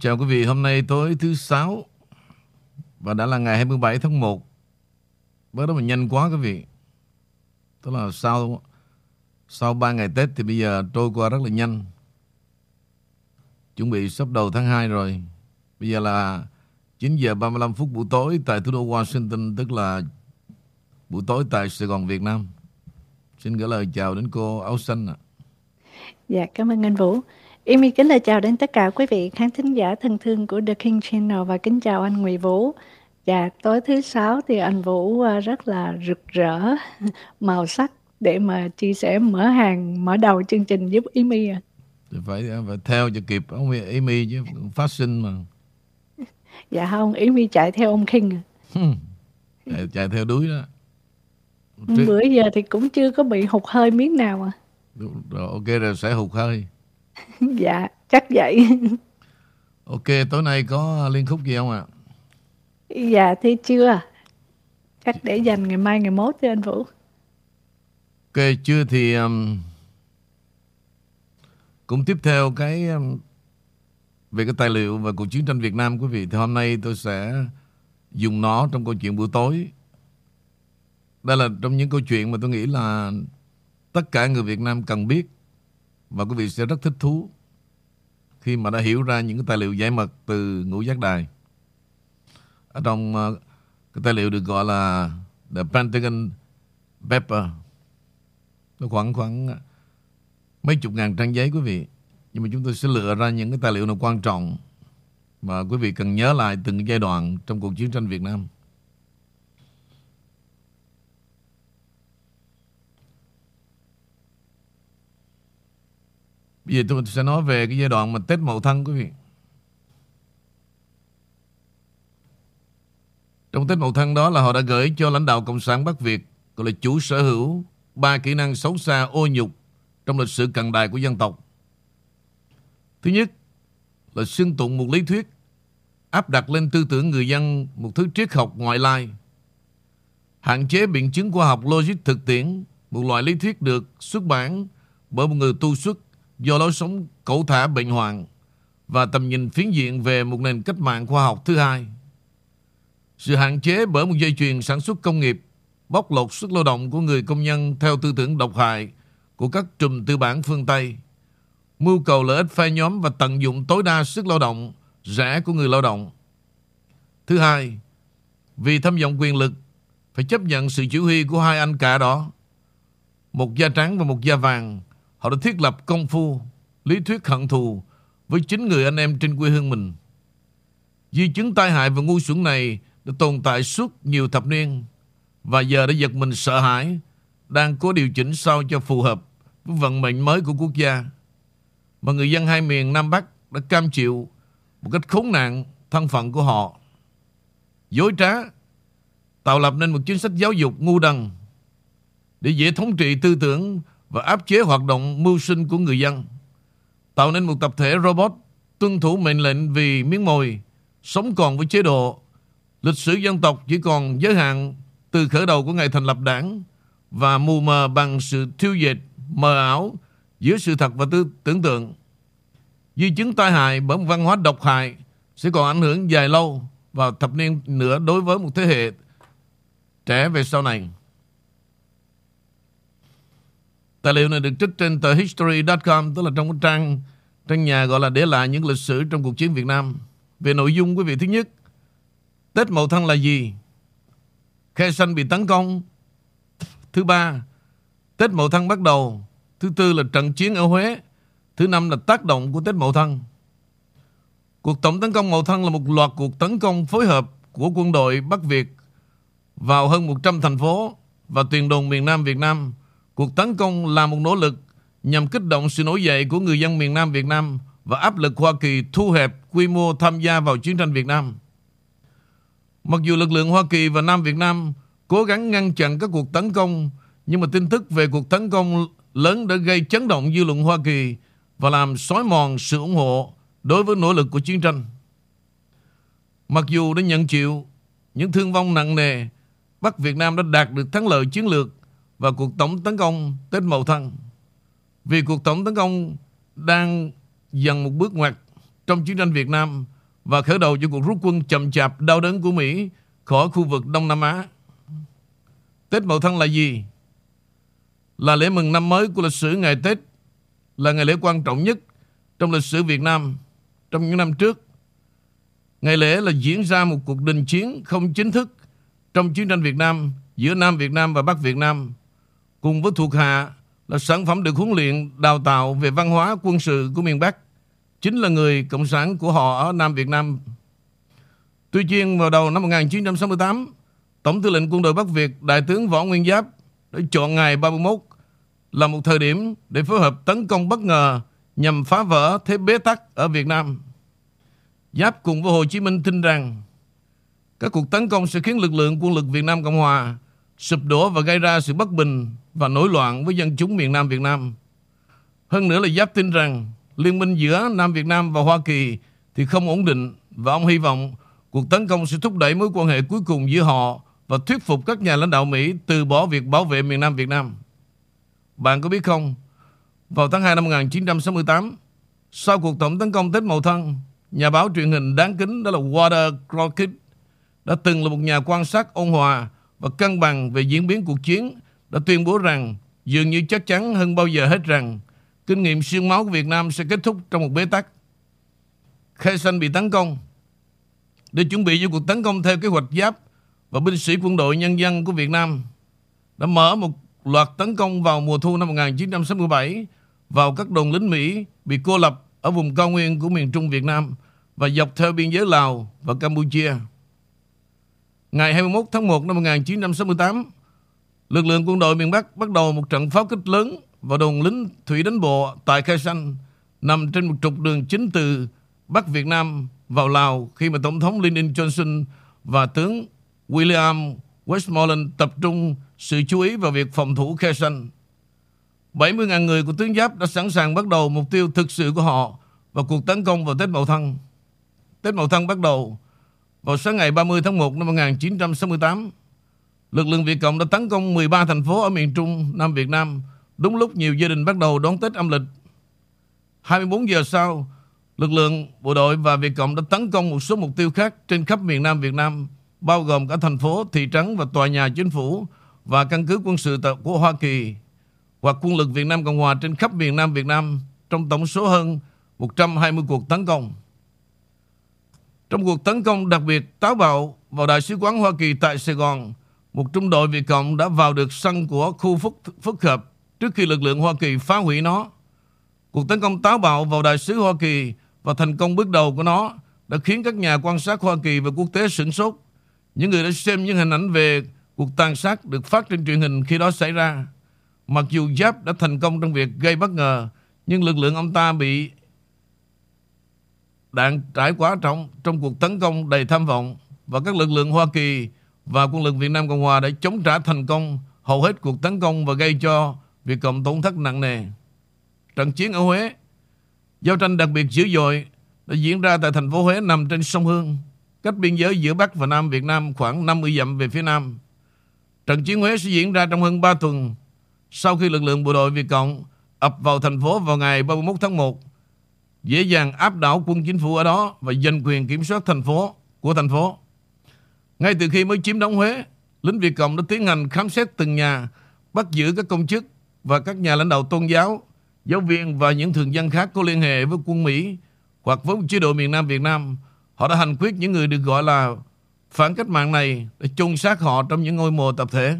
chào quý vị, hôm nay tối thứ sáu và đã là ngày 27 tháng 1. Bớt đó mà nhanh quá quý vị. Tức là sau sau 3 ngày Tết thì bây giờ trôi qua rất là nhanh. Chuẩn bị sắp đầu tháng 2 rồi. Bây giờ là 9 giờ 35 phút buổi tối tại thủ đô Washington, tức là buổi tối tại Sài Gòn, Việt Nam. Xin gửi lời chào đến cô áo xanh ạ. À. Dạ, cảm ơn anh Vũ. Amy kính lời chào đến tất cả quý vị khán thính giả thân thương của The King Channel và kính chào anh Nguyễn Vũ. Dạ, tối thứ sáu thì anh Vũ à, rất là rực rỡ, màu sắc để mà chia sẻ mở hàng, mở đầu chương trình giúp Amy à. Phải, phải theo cho kịp ông Amy chứ phát sinh mà. Dạ không, Amy chạy theo ông King à. chạy, chạy theo đuối đó. Trước... Bữa giờ thì cũng chưa có bị hụt hơi miếng nào à. Rồi, ok rồi sẽ hụt hơi. dạ, chắc vậy. ok, tối nay có liên khúc gì không ạ? À? Dạ, thì chưa. Chắc để dành ngày mai, ngày mốt cho anh Vũ. Ok, chưa thì um, cũng tiếp theo cái um, về cái tài liệu về cuộc chiến tranh Việt Nam quý vị. Thì hôm nay tôi sẽ dùng nó trong câu chuyện buổi tối. Đây là trong những câu chuyện mà tôi nghĩ là tất cả người Việt Nam cần biết và quý vị sẽ rất thích thú khi mà đã hiểu ra những cái tài liệu giải mật từ ngũ giác đài. Ở trong ờ, cái tài liệu được gọi là The Pentagon Paper. Nó khoảng khoảng ờ, mấy chục ngàn trang giấy quý vị. Nhưng mà chúng tôi sẽ lựa ra những cái tài liệu nào quan trọng mà quý vị cần nhớ lại từng giai đoạn trong cuộc chiến tranh Việt Nam. Bây giờ tôi sẽ nói về cái giai đoạn mà Tết Mậu Thân quý vị. Trong Tết Mậu Thân đó là họ đã gửi cho lãnh đạo Cộng sản Bắc Việt gọi là chủ sở hữu ba kỹ năng xấu xa ô nhục trong lịch sử cận đại của dân tộc. Thứ nhất là xưng tụng một lý thuyết áp đặt lên tư tưởng người dân một thứ triết học ngoại lai. Hạn chế biện chứng khoa học logic thực tiễn, một loại lý thuyết được xuất bản bởi một người tu xuất do lối sống cẩu thả bệnh hoạn và tầm nhìn phiến diện về một nền cách mạng khoa học thứ hai. Sự hạn chế bởi một dây chuyền sản xuất công nghiệp bóc lột sức lao động của người công nhân theo tư tưởng độc hại của các trùm tư bản phương Tây, mưu cầu lợi ích phe nhóm và tận dụng tối đa sức lao động rẻ của người lao động. Thứ hai, vì tham vọng quyền lực, phải chấp nhận sự chỉ huy của hai anh cả đó, một da trắng và một da vàng, Họ đã thiết lập công phu, lý thuyết hận thù với chính người anh em trên quê hương mình. Di chứng tai hại và ngu xuẩn này đã tồn tại suốt nhiều thập niên và giờ đã giật mình sợ hãi, đang cố điều chỉnh sao cho phù hợp với vận mệnh mới của quốc gia. Mà người dân hai miền Nam Bắc đã cam chịu một cách khốn nạn thân phận của họ. Dối trá, tạo lập nên một chính sách giáo dục ngu đần để dễ thống trị tư tưởng và áp chế hoạt động mưu sinh của người dân, tạo nên một tập thể robot tuân thủ mệnh lệnh vì miếng mồi, sống còn với chế độ. Lịch sử dân tộc chỉ còn giới hạn từ khởi đầu của ngày thành lập đảng và mù mờ bằng sự thiêu dệt mờ ảo giữa sự thật và tư tưởng tượng. Di chứng tai hại bởi một văn hóa độc hại sẽ còn ảnh hưởng dài lâu vào thập niên nữa đối với một thế hệ trẻ về sau này. Tài liệu này được trích trên tờ history.com, tức là trong cái trang trang nhà gọi là để lại những lịch sử trong cuộc chiến Việt Nam. Về nội dung quý vị thứ nhất, Tết Mậu Thân là gì? Khe Sanh bị tấn công. Thứ ba, Tết Mậu Thân bắt đầu. Thứ tư là trận chiến ở Huế. Thứ năm là tác động của Tết Mậu Thân. Cuộc tổng tấn công Mậu Thân là một loạt cuộc tấn công phối hợp của quân đội Bắc Việt vào hơn 100 thành phố và tiền đồn miền Nam Việt Nam Cuộc tấn công là một nỗ lực nhằm kích động sự nổi dậy của người dân miền Nam Việt Nam và áp lực Hoa Kỳ thu hẹp quy mô tham gia vào chiến tranh Việt Nam. Mặc dù lực lượng Hoa Kỳ và Nam Việt Nam cố gắng ngăn chặn các cuộc tấn công, nhưng mà tin tức về cuộc tấn công lớn đã gây chấn động dư luận Hoa Kỳ và làm xói mòn sự ủng hộ đối với nỗ lực của chiến tranh. Mặc dù đã nhận chịu những thương vong nặng nề, Bắc Việt Nam đã đạt được thắng lợi chiến lược và cuộc tổng tấn công Tết Mậu Thân. Vì cuộc tổng tấn công đang dần một bước ngoặt trong chiến tranh Việt Nam và khởi đầu cho cuộc rút quân chậm chạp đau đớn của Mỹ khỏi khu vực Đông Nam Á. Tết Mậu Thân là gì? Là lễ mừng năm mới của lịch sử ngày Tết, là ngày lễ quan trọng nhất trong lịch sử Việt Nam trong những năm trước. Ngày lễ là diễn ra một cuộc đình chiến không chính thức trong chiến tranh Việt Nam giữa Nam Việt Nam và Bắc Việt Nam, cùng với thuộc hạ là sản phẩm được huấn luyện, đào tạo về văn hóa quân sự của miền Bắc, chính là người Cộng sản của họ ở Nam Việt Nam. Tuy nhiên, vào đầu năm 1968, Tổng tư lệnh quân đội Bắc Việt, Đại tướng Võ Nguyên Giáp đã chọn ngày 31 là một thời điểm để phối hợp tấn công bất ngờ nhằm phá vỡ thế bế tắc ở Việt Nam. Giáp cùng với Hồ Chí Minh tin rằng các cuộc tấn công sẽ khiến lực lượng quân lực Việt Nam Cộng Hòa sụp đổ và gây ra sự bất bình và nổi loạn với dân chúng miền Nam Việt Nam. Hơn nữa là Giáp tin rằng liên minh giữa Nam Việt Nam và Hoa Kỳ thì không ổn định và ông hy vọng cuộc tấn công sẽ thúc đẩy mối quan hệ cuối cùng giữa họ và thuyết phục các nhà lãnh đạo Mỹ từ bỏ việc bảo vệ miền Nam Việt Nam. Bạn có biết không, vào tháng 2 năm 1968, sau cuộc tổng tấn công Tết Mậu Thân, nhà báo truyền hình đáng kính đó là Walter Cronkite đã từng là một nhà quan sát ôn hòa và cân bằng về diễn biến cuộc chiến đã tuyên bố rằng dường như chắc chắn hơn bao giờ hết rằng kinh nghiệm xương máu của Việt Nam sẽ kết thúc trong một bế tắc. Khai xanh bị tấn công. Để chuẩn bị cho cuộc tấn công theo kế hoạch giáp và binh sĩ quân đội nhân dân của Việt Nam đã mở một loạt tấn công vào mùa thu năm 1967 vào các đồn lính Mỹ bị cô lập ở vùng cao nguyên của miền Trung Việt Nam và dọc theo biên giới Lào và Campuchia. Ngày 21 tháng 1 năm 1968, lực lượng quân đội miền Bắc bắt đầu một trận pháo kích lớn vào đồn lính thủy đánh bộ tại Khai Sanh, nằm trên một trục đường chính từ Bắc Việt Nam vào Lào khi mà Tổng thống Lyndon Johnson và tướng William Westmoreland tập trung sự chú ý vào việc phòng thủ Khe Sanh. 70.000 người của tướng Giáp đã sẵn sàng bắt đầu mục tiêu thực sự của họ và cuộc tấn công vào Tết Mậu Thân. Tết Mậu Thân bắt đầu vào sáng ngày 30 tháng 1 năm 1968. Lực lượng Việt Cộng đã tấn công 13 thành phố ở miền Trung, Nam Việt Nam, đúng lúc nhiều gia đình bắt đầu đón Tết âm lịch. 24 giờ sau, lực lượng bộ đội và Việt Cộng đã tấn công một số mục tiêu khác trên khắp miền Nam Việt Nam, bao gồm cả thành phố, thị trấn và tòa nhà chính phủ và căn cứ quân sự của Hoa Kỳ hoặc quân lực Việt Nam Cộng Hòa trên khắp miền Nam Việt Nam trong tổng số hơn 120 cuộc tấn công. Trong cuộc tấn công đặc biệt táo bạo vào Đại sứ quán Hoa Kỳ tại Sài Gòn, một trung đội Việt Cộng đã vào được sân của khu phức, phức hợp trước khi lực lượng Hoa Kỳ phá hủy nó. Cuộc tấn công táo bạo vào Đại sứ Hoa Kỳ và thành công bước đầu của nó đã khiến các nhà quan sát Hoa Kỳ và quốc tế sửng sốt. Những người đã xem những hình ảnh về cuộc tàn sát được phát trên truyền hình khi đó xảy ra. Mặc dù Giáp đã thành công trong việc gây bất ngờ, nhưng lực lượng ông ta bị đạn trải quá trọng trong cuộc tấn công đầy tham vọng và các lực lượng Hoa Kỳ và quân lực Việt Nam Cộng Hòa đã chống trả thành công hầu hết cuộc tấn công và gây cho Việt Cộng tổn thất nặng nề. Trận chiến ở Huế, giao tranh đặc biệt dữ dội đã diễn ra tại thành phố Huế nằm trên sông Hương, cách biên giới giữa Bắc và Nam Việt Nam khoảng 50 dặm về phía Nam. Trận chiến Huế sẽ diễn ra trong hơn 3 tuần sau khi lực lượng bộ đội Việt Cộng ập vào thành phố vào ngày 31 tháng 1 dễ dàng áp đảo quân chính phủ ở đó và giành quyền kiểm soát thành phố của thành phố. Ngay từ khi mới chiếm đóng Huế, lính Việt Cộng đã tiến hành khám xét từng nhà, bắt giữ các công chức và các nhà lãnh đạo tôn giáo, giáo viên và những thường dân khác có liên hệ với quân Mỹ hoặc với chế độ miền Nam Việt Nam. Họ đã hành quyết những người được gọi là phản cách mạng này để chôn xác họ trong những ngôi mộ tập thể.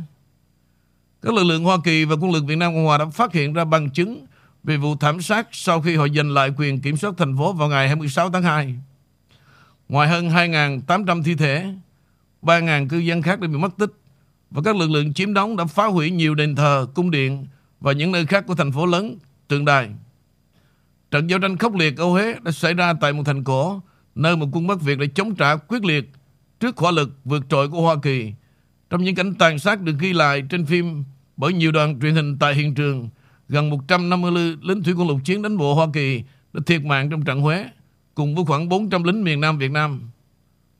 Các lực lượng Hoa Kỳ và quân lực Việt Nam Cộng Hòa đã phát hiện ra bằng chứng về vụ thảm sát sau khi họ giành lại quyền kiểm soát thành phố vào ngày 26 tháng 2. Ngoài hơn 2.800 thi thể, 3.000 cư dân khác đã bị mất tích và các lực lượng chiếm đóng đã phá hủy nhiều đền thờ, cung điện và những nơi khác của thành phố lớn, tượng đài. Trận giao tranh khốc liệt ở Huế đã xảy ra tại một thành cổ nơi một quân Bắc Việt đã chống trả quyết liệt trước hỏa lực vượt trội của Hoa Kỳ. Trong những cảnh tàn sát được ghi lại trên phim bởi nhiều đoàn truyền hình tại hiện trường, gần 150 lính thủy quân lục chiến đánh bộ Hoa Kỳ đã thiệt mạng trong trận Huế, cùng với khoảng 400 lính miền Nam Việt Nam.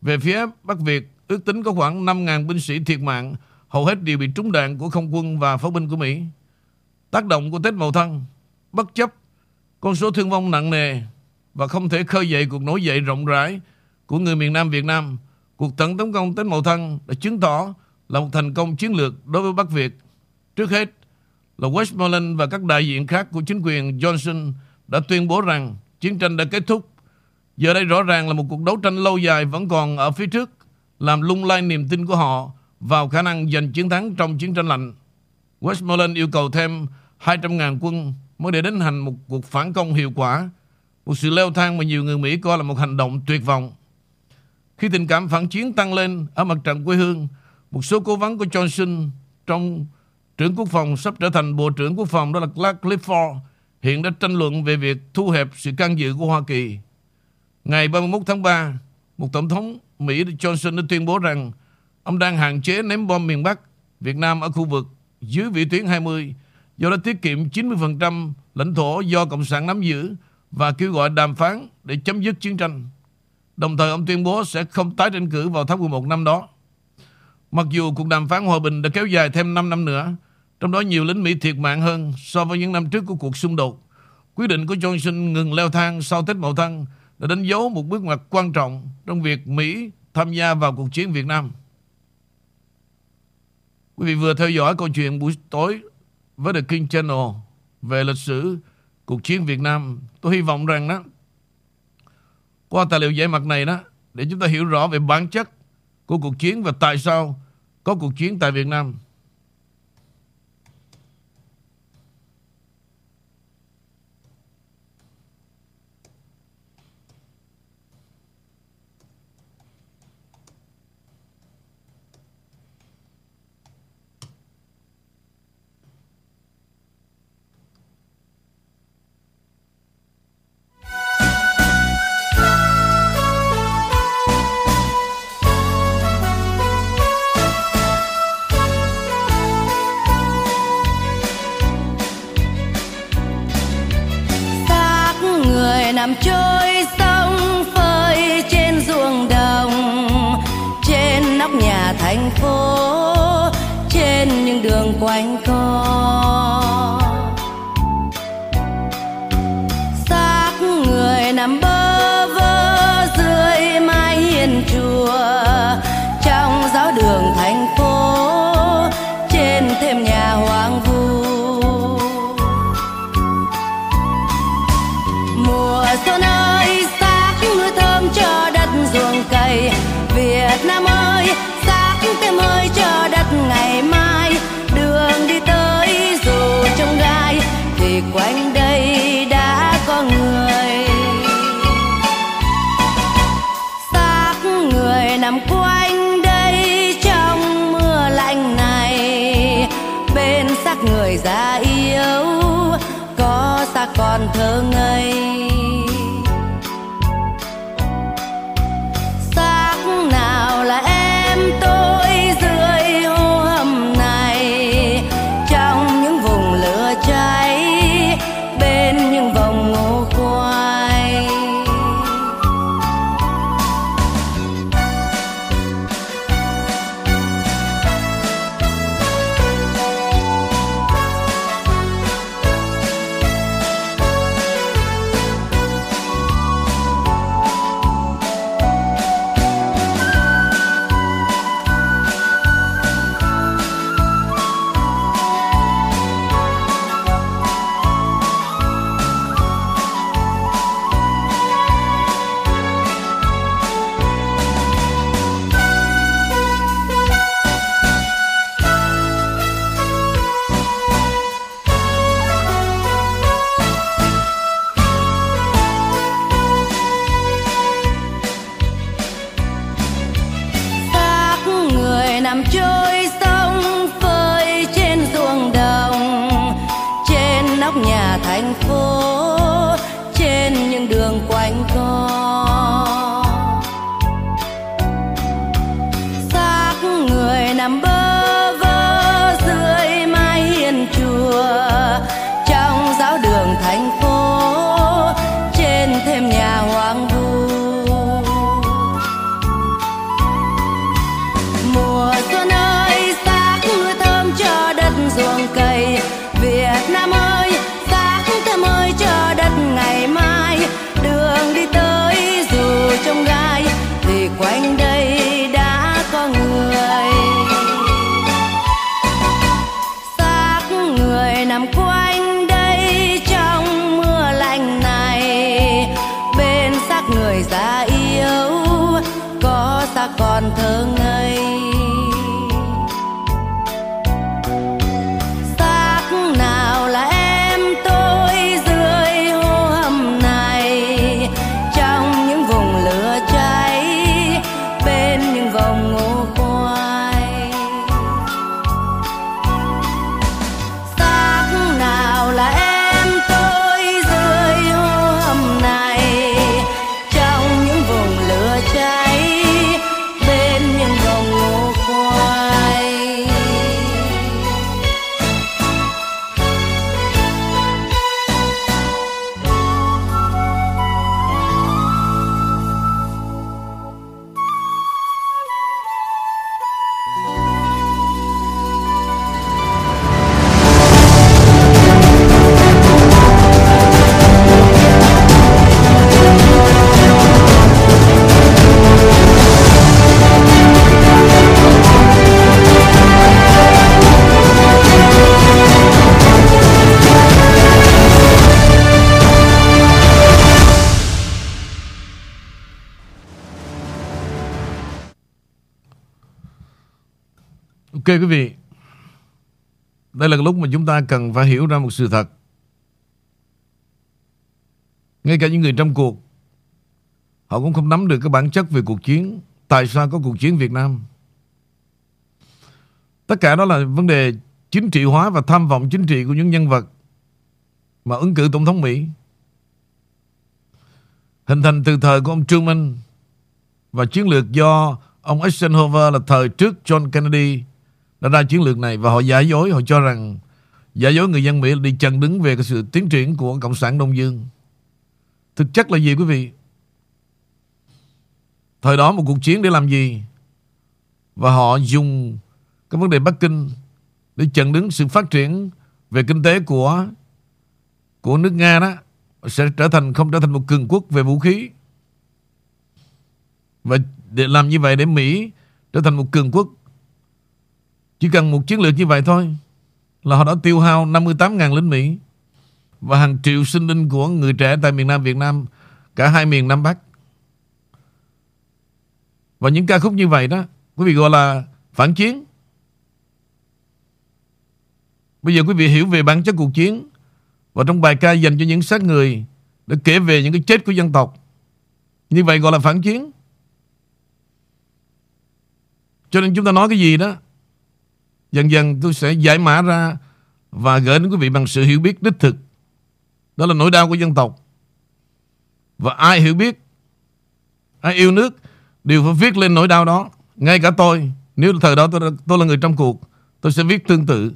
Về phía Bắc Việt, ước tính có khoảng 5.000 binh sĩ thiệt mạng, hầu hết đều bị trúng đạn của không quân và pháo binh của Mỹ. Tác động của Tết Mậu Thân, bất chấp con số thương vong nặng nề và không thể khơi dậy cuộc nổi dậy rộng rãi của người miền Nam Việt Nam. Cuộc tấn tấn công Tết Mậu Thân đã chứng tỏ là một thành công chiến lược đối với Bắc Việt. Trước hết là Westmoreland và các đại diện khác của chính quyền Johnson đã tuyên bố rằng chiến tranh đã kết thúc. Giờ đây rõ ràng là một cuộc đấu tranh lâu dài vẫn còn ở phía trước, làm lung lay niềm tin của họ vào khả năng giành chiến thắng trong chiến tranh lạnh. Westmoreland yêu cầu thêm 200.000 quân mới để đến hành một cuộc phản công hiệu quả, một sự leo thang mà nhiều người Mỹ coi là một hành động tuyệt vọng. Khi tình cảm phản chiến tăng lên ở mặt trận quê hương, một số cố vấn của Johnson trong trưởng quốc phòng sắp trở thành bộ trưởng quốc phòng đó là Clark Clifford hiện đã tranh luận về việc thu hẹp sự can dự của Hoa Kỳ. Ngày 31 tháng 3, một tổng thống Mỹ Johnson đã tuyên bố rằng ông đang hạn chế ném bom miền Bắc, Việt Nam ở khu vực dưới vĩ tuyến 20, do đã tiết kiệm 90% lãnh thổ do Cộng sản nắm giữ và kêu gọi đàm phán để chấm dứt chiến tranh. Đồng thời ông tuyên bố sẽ không tái tranh cử vào tháng 11 năm đó. Mặc dù cuộc đàm phán hòa bình đã kéo dài thêm 5 năm nữa, trong đó nhiều lính Mỹ thiệt mạng hơn so với những năm trước của cuộc xung đột. Quyết định của Johnson ngừng leo thang sau Tết Mậu Thân đã đánh dấu một bước ngoặt quan trọng trong việc Mỹ tham gia vào cuộc chiến Việt Nam. Quý vị vừa theo dõi câu chuyện buổi tối với The King Channel về lịch sử cuộc chiến Việt Nam. Tôi hy vọng rằng đó, qua tài liệu giải mặt này đó, để chúng ta hiểu rõ về bản chất của cuộc chiến và tại sao có cuộc chiến tại Việt Nam. Đường xác còn thơ Qua quý vị. Đây là lúc mà chúng ta cần phải hiểu ra một sự thật. Ngay cả những người trong cuộc, Họ cũng không nắm được cái bản chất về cuộc chiến, Tại sao có cuộc chiến Việt Nam. Tất cả đó là vấn đề chính trị hóa và tham vọng chính trị của những nhân vật mà ứng cử tổng thống Mỹ. Hình thành từ thời của ông Truman và chiến lược do ông Eisenhower là thời trước John Kennedy đã ra chiến lược này và họ giả dối, họ cho rằng giả dối người dân Mỹ đi chân đứng về cái sự tiến triển của Cộng sản Đông Dương. Thực chất là gì quý vị? Thời đó một cuộc chiến để làm gì? Và họ dùng cái vấn đề Bắc Kinh để chặn đứng sự phát triển về kinh tế của của nước Nga đó sẽ trở thành không trở thành một cường quốc về vũ khí và để làm như vậy để Mỹ trở thành một cường quốc chỉ cần một chiến lược như vậy thôi là họ đã tiêu hao 58.000 lính Mỹ và hàng triệu sinh linh của người trẻ tại miền Nam Việt Nam, cả hai miền Nam Bắc. Và những ca khúc như vậy đó, quý vị gọi là phản chiến. Bây giờ quý vị hiểu về bản chất cuộc chiến Và trong bài ca dành cho những sát người Để kể về những cái chết của dân tộc. Như vậy gọi là phản chiến. Cho nên chúng ta nói cái gì đó Dần dần tôi sẽ giải mã ra Và gửi đến quý vị bằng sự hiểu biết đích thực. Đó là nỗi đau của dân tộc. Và ai hiểu biết Ai yêu nước Đều phải viết lên nỗi đau đó. Ngay cả tôi Nếu thời đó tôi, tôi là người trong cuộc Tôi sẽ viết tương tự.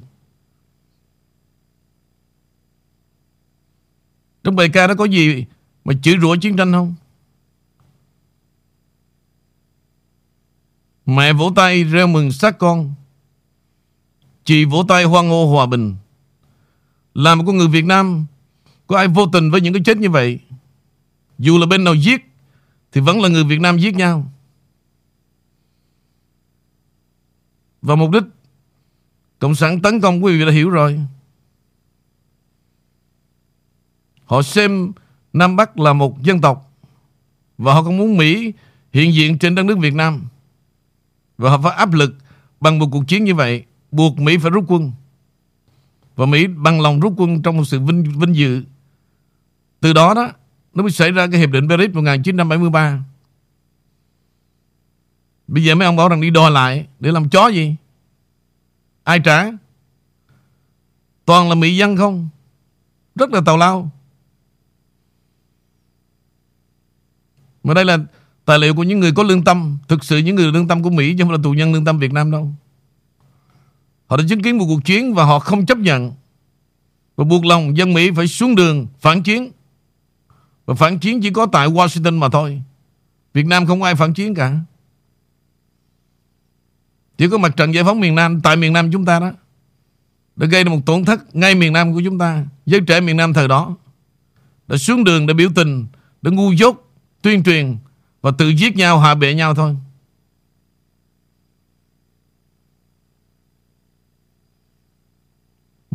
Trong bài ca đó có gì mà chữ rủa chiến tranh không? Mẹ vỗ tay reo mừng xác con. Chị vỗ tay hoan hô hòa bình. Là một con người Việt Nam Có ai vô tình với những cái chết như vậy? Dù là bên nào giết, Thì vẫn là người Việt Nam giết nhau. Và mục đích Cộng sản tấn công, quý vị đã hiểu rồi. Họ xem Nam Bắc là một dân tộc và họ không muốn Mỹ hiện diện trên đất nước Việt Nam. Và họ phải áp lực bằng một cuộc chiến như vậy buộc Mỹ phải rút quân. Và Mỹ bằng lòng rút quân trong một sự vinh, vinh dự. Từ đó đó nó mới xảy ra cái Hiệp định Paris 1973. Bây giờ mấy ông bảo rằng đi đòi lại để làm chó gì? Ai trả? Toàn là Mỹ dân không? Rất là tào lao. Mà đây là tài liệu của những người có lương tâm Thực sự những người lương tâm của Mỹ Chứ không là tù nhân lương tâm Việt Nam đâu Họ đã chứng kiến một cuộc chiến Và họ không chấp nhận. Và buộc lòng dân Mỹ phải xuống đường phản chiến. Và phản chiến chỉ có tại Washington mà thôi. Việt Nam không ai phản chiến cả. Chỉ có mặt trận giải phóng miền Nam, Tại miền Nam chúng ta đó, Đã gây ra một tổn thất ngay miền Nam của chúng ta, Giới trẻ miền Nam thời đó. Đã xuống đường để biểu tình Để ngu dốt, tuyên truyền và tự giết nhau, hạ bệ nhau thôi.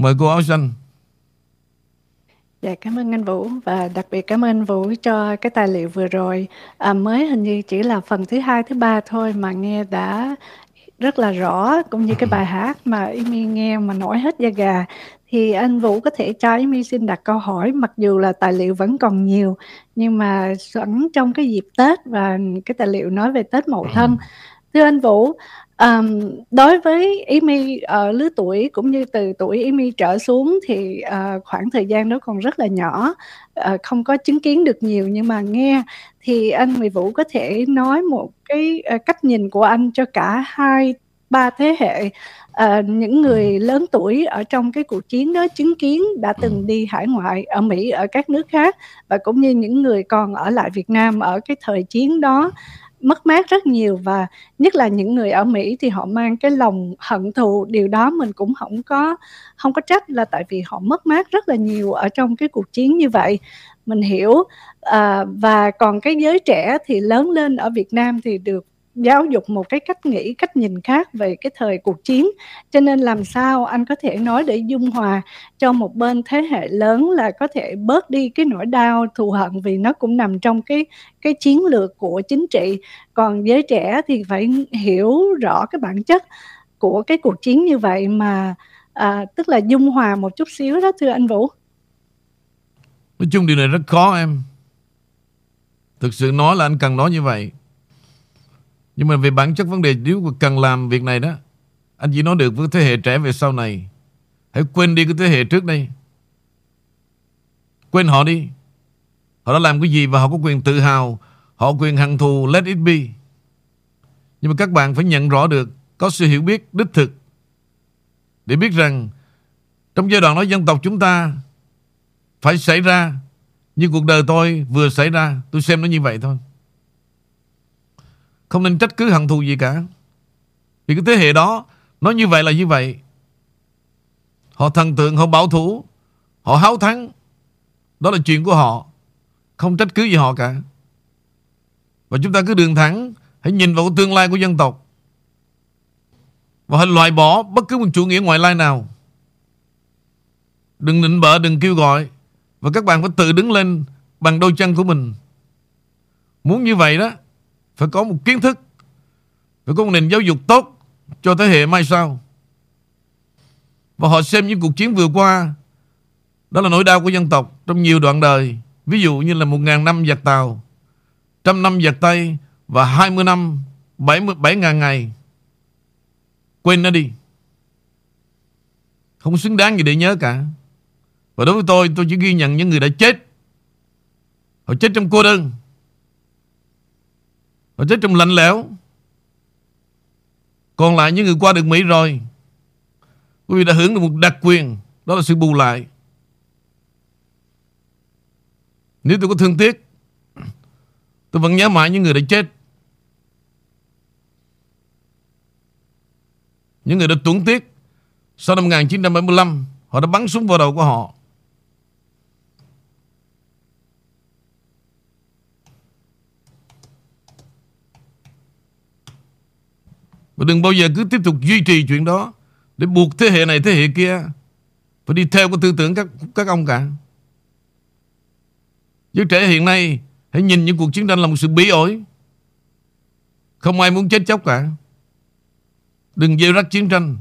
Mời cô áo xanh. Dạ cảm ơn anh Vũ và đặc biệt cảm ơn anh Vũ cho cái tài liệu vừa rồi. À, mới hình như chỉ là phần thứ hai, thứ ba thôi mà nghe đã rất là rõ cũng như cái bài hát mà Amy nghe mà nổi hết da gà thì anh Vũ có thể cho Amy xin đặt câu hỏi mặc dù là tài liệu vẫn còn nhiều nhưng mà sẵn trong cái dịp Tết và cái tài liệu nói về Tết Mậu Thân thưa anh Vũ um, đối với Amy ở lứa tuổi cũng như từ tuổi Amy trở xuống thì uh, khoảng thời gian đó còn rất là nhỏ uh, không có chứng kiến được nhiều. Nhưng mà nghe thì anh Nguyễn Vũ có thể nói một cái uh, cách nhìn của anh cho cả hai ba thế hệ uh, những người lớn tuổi ở trong cái cuộc chiến đó chứng kiến đã từng đi hải ngoại ở Mỹ ở các nước khác và cũng như những người còn ở lại Việt Nam ở cái thời chiến đó mất mát rất nhiều và nhất là những người ở Mỹ thì họ mang cái lòng hận thù. Điều đó mình cũng không có không có trách là tại vì họ mất mát rất là nhiều ở trong cái cuộc chiến như vậy. Mình hiểu à, và còn cái giới trẻ thì lớn lên ở Việt Nam thì được giáo dục một cái cách nghĩ cách nhìn khác về cái thời cuộc chiến. Cho nên làm sao anh có thể nói để dung hòa cho một bên thế hệ lớn là có thể bớt đi cái nỗi đau thù hận vì nó cũng nằm trong cái cái chiến lược của chính trị. Còn giới trẻ thì phải hiểu rõ cái bản chất của cái cuộc chiến như vậy mà à, tức là dung hòa một chút xíu đó thưa anh Vũ. Nói chung điều này rất khó em. Thực sự nói là anh cần nói như vậy nhưng mà về bản chất vấn đề, nếu mà cần làm việc này đó, anh chỉ nói được với thế hệ trẻ về sau này hãy quên đi cái thế hệ trước đây quên họ đi họ đã làm cái gì và họ có quyền tự hào, họ có quyền hận thù, let it be nhưng mà các bạn phải nhận rõ được, có sự hiểu biết đích thực để biết rằng, trong giai đoạn đó dân tộc chúng ta phải xảy ra như cuộc đời tôi vừa xảy ra. Tôi xem nó như vậy thôi. Không nên trách cứ hận thù gì cả. Vì cái thế hệ đó nó như vậy là như vậy. Họ thần tượng, họ bảo thủ, họ háo thắng. Đó là chuyện của họ. Không trách cứ gì họ cả. Và chúng ta cứ đường thẳng, hãy nhìn vào tương lai của dân tộc. Và hãy loại bỏ bất cứ một chủ nghĩa ngoại lai nào. Đừng nịnh bợ, đừng kêu gọi. Và các bạn phải tự đứng lên bằng đôi chân của mình. Muốn như vậy đó, phải có một kiến thức, phải có một nền giáo dục tốt cho thế hệ mai sau. Và họ xem những cuộc chiến vừa qua, đó là nỗi đau của dân tộc trong nhiều đoạn đời. Ví dụ như là một ngàn năm giặc Tàu, trăm năm giặc Tây và 20 năm, 70, 7 ngàn ngày. Quên nó đi. Không xứng đáng gì để nhớ cả. Và đối với tôi, tôi chỉ ghi nhận những người đã chết. Họ chết trong cô đơn. Họ chết trong lạnh lẽo. Còn lại những người qua được Mỹ rồi. Quý vị đã hưởng được một đặc quyền. Đó là sự bù lại. Nếu tôi có thương tiếc, tôi vẫn nhớ mãi những người đã chết. Những người đã tuấn tiếc sau năm 1975, họ đã bắn súng vào đầu của họ. Và đừng bao giờ cứ tiếp tục duy trì chuyện đó để buộc thế hệ này thế hệ kia phải đi theo cái tư tưởng các các ông cả. Giới trẻ hiện nay hãy nhìn những cuộc chiến tranh là một sự bí ổi. Không ai muốn chết chóc cả. Đừng gieo rắc chiến tranh.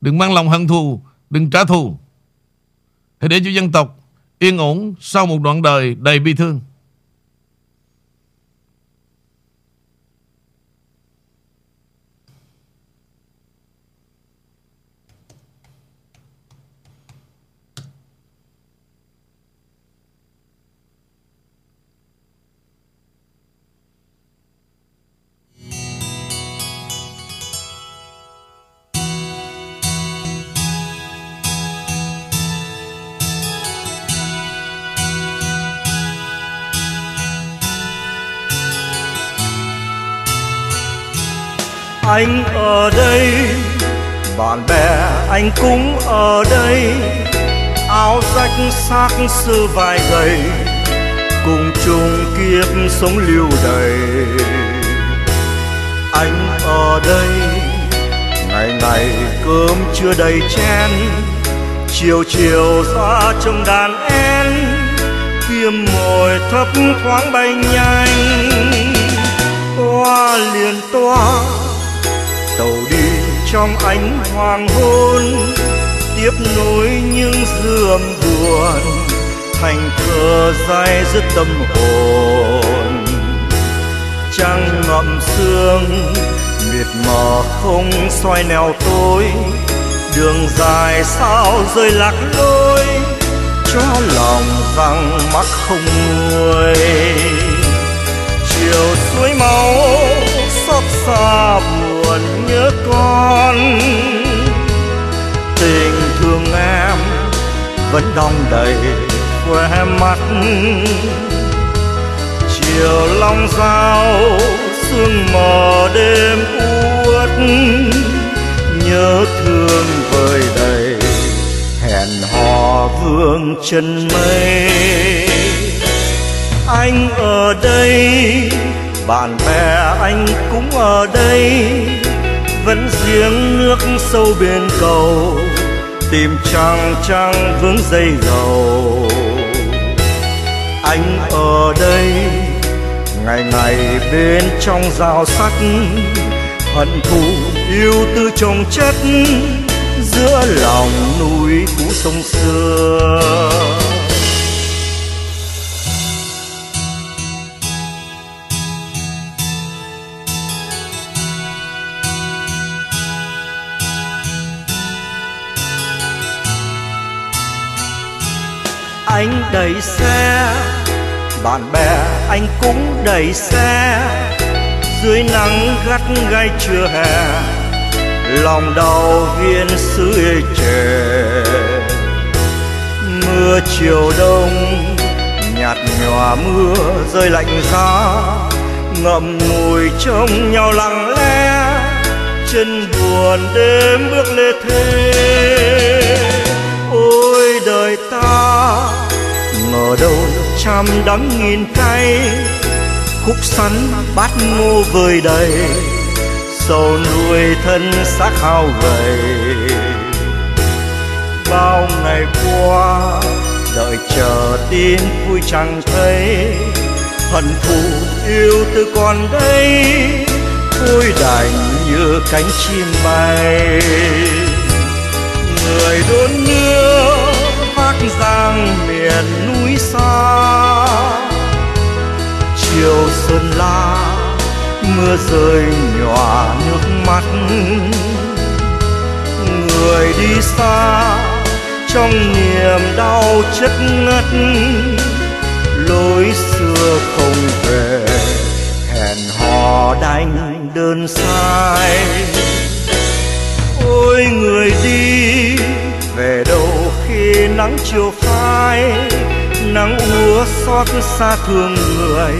Đừng mang lòng hận thù. Đừng trả thù. Hãy để cho dân tộc yên ổn sau một đoạn đời đầy bi thương. Anh ở đây. Bạn bè anh cũng ở đây. Áo rách xác sư vài giày cùng chung kiếp sống lưu đầy anh ở đây, ngày ngày cơm chưa đầy chén chiều chiều ra trong đàn em kiếm mồi thấp thoáng bay nhanh. Toa liền toa tàu đi trong ánh hoàng hôn, tiếp nối những dườm buồn, thành thơ dài dứt tâm hồn. Trăng ngậm sương miệt mờ không soi nèo tối đường dài sao rơi lạc lối, cho lòng rằng mắt không nguôi. Chiều suối máu xót xa đứa nhớ con. Tình thương em vẫn đong đầy khoe mắt. Chiều long giao, sương mờ đêm uất. Nhớ thương vời đầy hẹn hò vương chân mây. Anh ở đây, bạn bè anh cũng ở đây vẫn giếng nước sâu bên cầu, tìm chàng trăng vướng dây dầu. Anh ở đây, ngày ngày bên trong rào sắt, hận thù yêu tư trong chất giữa lòng núi cũ sông xưa. Anh đẩy xe. Bạn bè. Anh cũng đẩy xe. Dưới nắng gắt gai trưa hè lòng đau viên ê chề. Mưa chiều đông nhạt nhòa mưa rơi lạnh giá. Ngậm ngùi trông nhau lặng lẽ chân buồn đêm bước lê thê. Ôi đời ta ở đâu trăm đắng nghìn cay khúc sắn bát ngô vơi đầy, sầu nuôi thân xác hao gầy. Bao ngày qua, đợi chờ tin vui chẳng thấy. Hận thù yêu từ còn đây vui đành như cánh chim bay. Người đốn nước vác giang miền núi xa. Chiều xuân la, mưa rơi nhòa nước mắt. Người đi xa, trong niềm đau chất ngất. Lối xưa không về, hẹn hò đành đơn sai. Ôi, người đi, về đâu khi nắng chiều phai? Nắng úa xót xa thương người,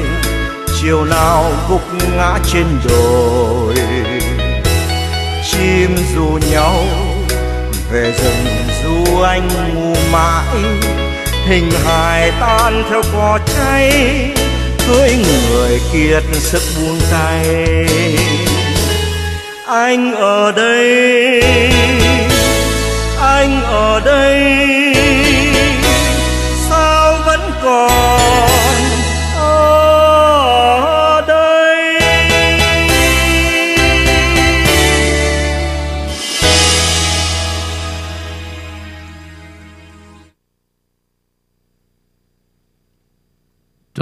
chiều nào gục ngã trên đồi. Chim dù nhau về rừng du anh ngu mãi, hình hài tan theo cỏ cháy, cưới người kiệt sức buông tay. Anh ở đây, anh ở đây.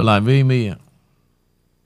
Lại với Amy ạ.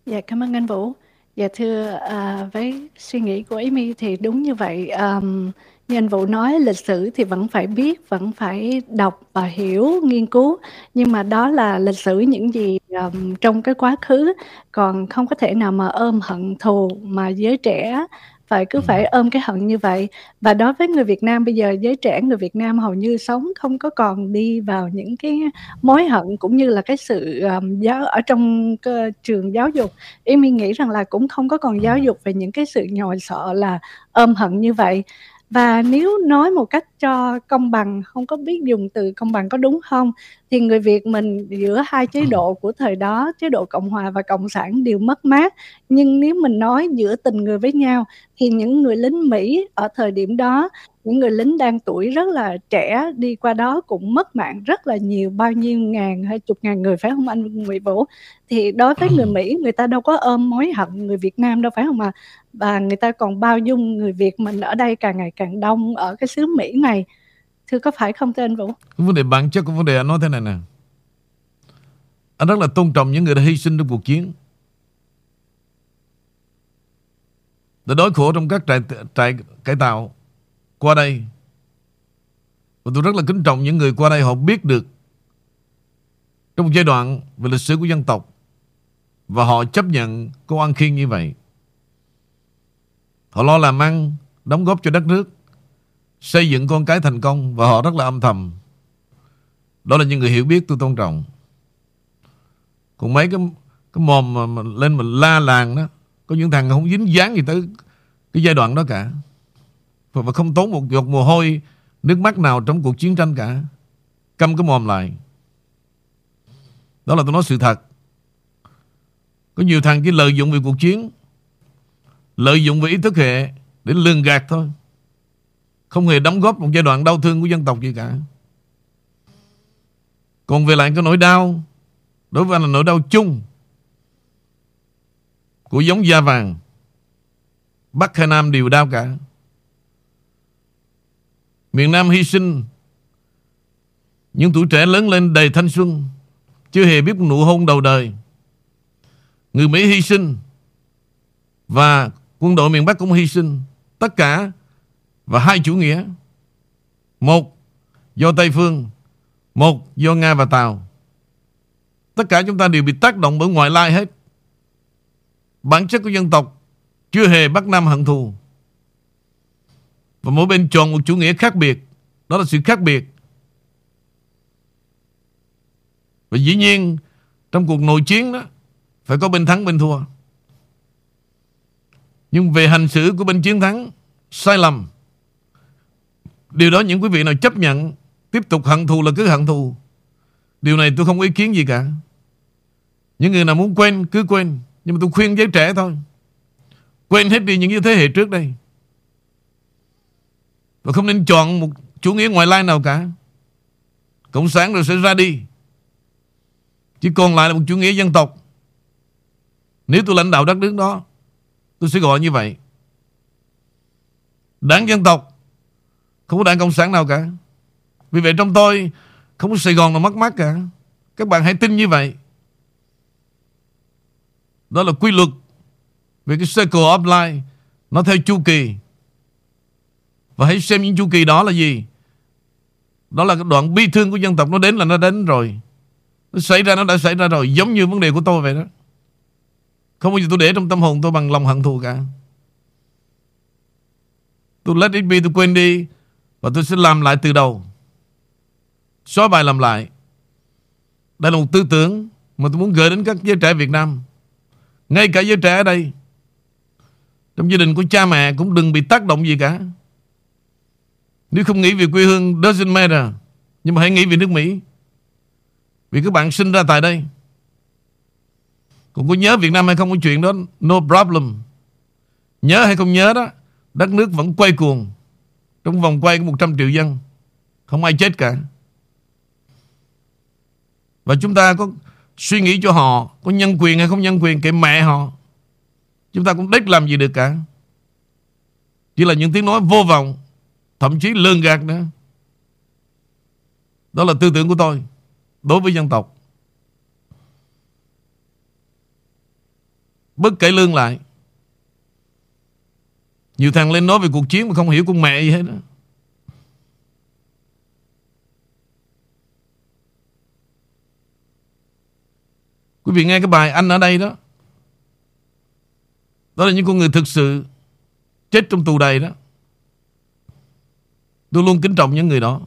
Dạ cảm ơn anh Vũ. Dạ thưa à, với suy nghĩ của Amy thì đúng như vậy. Um, như anh Vũ nói lịch sử thì vẫn phải biết, vẫn phải đọc và hiểu, nghiên cứu. Nhưng mà đó là lịch sử những gì um, trong cái quá khứ. Còn không có thể nào mà ôm hận thù mà giới trẻ phải cứ phải ôm cái hận như vậy. Và đối với người Việt Nam bây giờ giới trẻ người Việt Nam hầu như sống không có còn đi vào những cái mối hận cũng như là cái sự um, giáo ở trong cơ, trường giáo dục. Em nghĩ rằng là cũng không có còn giáo dục về những cái sự nhồi sợ là ôm hận như vậy. Và nếu nói một cách cho công bằng không có biết dùng từ công bằng có đúng không thì người Việt mình giữa hai chế độ của thời đó chế độ cộng hòa và cộng sản đều mất mát. Nhưng nếu mình nói giữa tình người với nhau thì những người lính Mỹ ở thời điểm đó những người lính đang tuổi rất là trẻ đi qua đó cũng mất mạng rất là nhiều bao nhiêu ngàn hay chục ngàn người phải không anh Nguyễn Vũ? Thì đối với người Mỹ người ta đâu có ôm mối hận người Việt Nam đâu phải không ạ? Và người ta còn bao dung người Việt mình ở đây càng ngày càng đông ở cái xứ Mỹ này thưa có phải không thưa anh Vũ Cái vấn đề bản chất của vấn đề anh nói thế này nè. Anh rất là tôn trọng những người đã hy sinh trong cuộc chiến. đã đói khổ trong các trại, trại cải tạo qua đây. Và tôi rất là kính trọng những người qua đây họ biết được trong một giai đoạn về lịch sử của dân tộc và họ chấp nhận cô ăn khiên như vậy. Họ lo làm ăn, đóng góp cho đất nước, xây dựng con cái thành công và họ rất là âm thầm. Đó là những người hiểu biết tôi tôn trọng. Còn mấy cái cái mồm mà, mà lên mà la làng đó, có những thằng không dính dáng gì tới cái giai đoạn đó cả. Và, và không tốn một giọt mồ hôi, nước mắt nào trong cuộc chiến tranh cả. Câm cái mồm lại. Đó là tôi nói sự thật. Có nhiều thằng chỉ lợi dụng về cuộc chiến Lợi dụng về ý thức hệ Để lường gạt thôi không hề đóng góp một giai đoạn đau thương của dân tộc gì cả. Còn về lại cái nỗi đau, Đối với anh là nỗi đau chung Của giống da vàng, Bắc hay Nam đều đau cả. Miền Nam hy sinh, những tuổi trẻ lớn lên đầy thanh xuân, Chưa hề biết nụ hôn đầu đời. Người Mỹ hy sinh Và quân đội miền Bắc cũng hy sinh. Tất cả và hai chủ nghĩa. Một, do Tây Phương. Một, do Nga và Tàu. Tất cả chúng ta đều bị tác động bởi ngoại lai hết. Bản chất của dân tộc Chưa hề Bắc Nam hận thù. Và mỗi bên chọn một chủ nghĩa khác biệt. Đó là sự khác biệt. Và dĩ nhiên, Trong cuộc nội chiến đó, Phải có bên thắng, bên thua. Nhưng về hành xử của bên chiến thắng, Sai lầm. Điều đó những quý vị nào chấp nhận, Tiếp tục hận thù là cứ hận thù. Điều này tôi không ý kiến gì cả. Những người nào muốn quên, cứ quên. Nhưng mà tôi khuyên giới trẻ thôi. Quên hết đi những thế hệ trước đây. Và không nên chọn một chủ nghĩa ngoại lai nào cả. Cộng sản rồi sẽ ra đi. Chỉ còn lại là một chủ nghĩa dân tộc. Nếu tôi lãnh đạo đất nước đó, Tôi sẽ gọi như vậy. Đảng dân tộc không có đảng Cộng sản nào cả. Vì vậy trong tôi, Không có Sài Gòn nào mất mát cả. Các bạn hãy tin như vậy. Đó là quy luật Về cái circle of life. Nó theo chu kỳ. Và hãy xem những chu kỳ đó là gì. Đó là cái đoạn bi thương của dân tộc. Nó đến là nó đến rồi. Nó xảy ra, nó đã xảy ra rồi. Giống như vấn đề của tôi vậy đó. Không bao giờ tôi để trong tâm hồn tôi bằng lòng hận thù cả. Tôi let it be, tôi quên đi. Và tôi sẽ làm lại từ đầu. Xóa bài làm lại. Đây là một tư tưởng Mà tôi muốn gửi đến các giới trẻ Việt Nam. Ngay cả giới trẻ ở đây. Trong gia đình của cha mẹ Cũng đừng bị tác động gì cả. Nếu không nghĩ về quê hương Doesn't matter, Nhưng mà hãy nghĩ về nước Mỹ. Vì các bạn sinh ra tại đây. Còn có nhớ Việt Nam hay không có chuyện đó, No problem. Nhớ hay không nhớ đó, Đất nước vẫn quay cuồng. Trong vòng quay của 100 triệu dân Không ai chết cả Và chúng ta có suy nghĩ cho họ, Có nhân quyền hay không nhân quyền Kệ mẹ họ Chúng ta cũng đếch làm gì được cả Chỉ là những tiếng nói vô vọng, Thậm chí lương gạt nữa Đó là tư tưởng của tôi đối với dân tộc. Bất kể lương lại. Nhiều thằng lên nói về cuộc chiến mà không hiểu con mẹ gì hết đó. Quý vị nghe cái bài anh ở đây đó. Đó là những con người thực sự chết trong tù đầy đó. Tôi luôn kính trọng những người đó.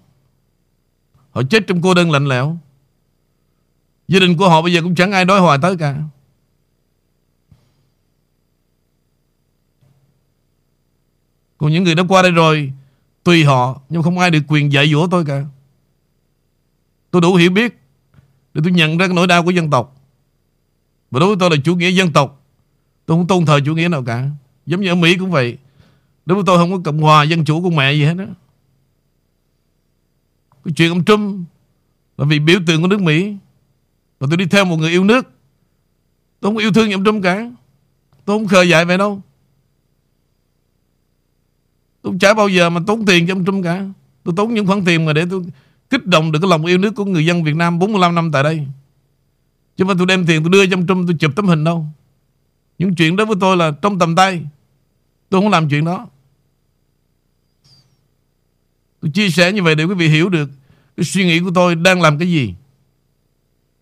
Họ chết trong cô đơn lạnh lẽo. Gia đình của họ bây giờ cũng chẳng ai đói hoài tới cả Còn những người đã qua đây rồi, Tùy họ, Nhưng không ai được quyền dạy dỗ tôi cả. Tôi đủ hiểu biết Để tôi nhận ra cái nỗi đau của dân tộc. Và đối với tôi là chủ nghĩa dân tộc. Tôi không tôn thờ chủ nghĩa nào cả. Giống như ở Mỹ cũng vậy. Đối với tôi không có Cộng hòa Dân chủ của mẹ gì hết đó Cái chuyện ông Trump Là vì biểu tượng của nước Mỹ. Và tôi đi theo một người yêu nước. Tôi không yêu thương ông Trump cả. Tôi không khờ dại vậy đâu. Tôi chả bao giờ mà tốn tiền cho ông Trump cả. Tôi tốn những khoản tiền mà để tôi Kích động được cái lòng yêu nước của người dân Việt Nam 45 năm tại đây. Chứ mà tôi đem tiền tôi đưa cho ông Trump, Tôi chụp tấm hình đâu. Những chuyện đó với tôi là trong tầm tay. Tôi không làm chuyện đó. Tôi chia sẻ như vậy để quý vị hiểu được Cái suy nghĩ của tôi đang làm cái gì.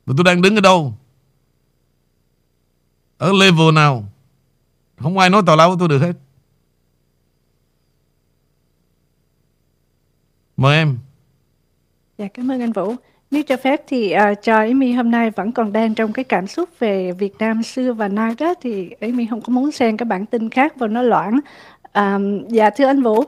Và tôi đang đứng ở đâu? Ở level nào? Không ai nói tào lao với tôi được hết. Mời em. Dạ cảm ơn anh Vũ. Nếu cho phép thì uh, cho Amy hôm nay vẫn còn đang trong cái cảm xúc về Việt Nam xưa và nay đó thì Amy không có muốn xen cái bản tin khác vào nó loãng. À, dạ thưa anh Vũ,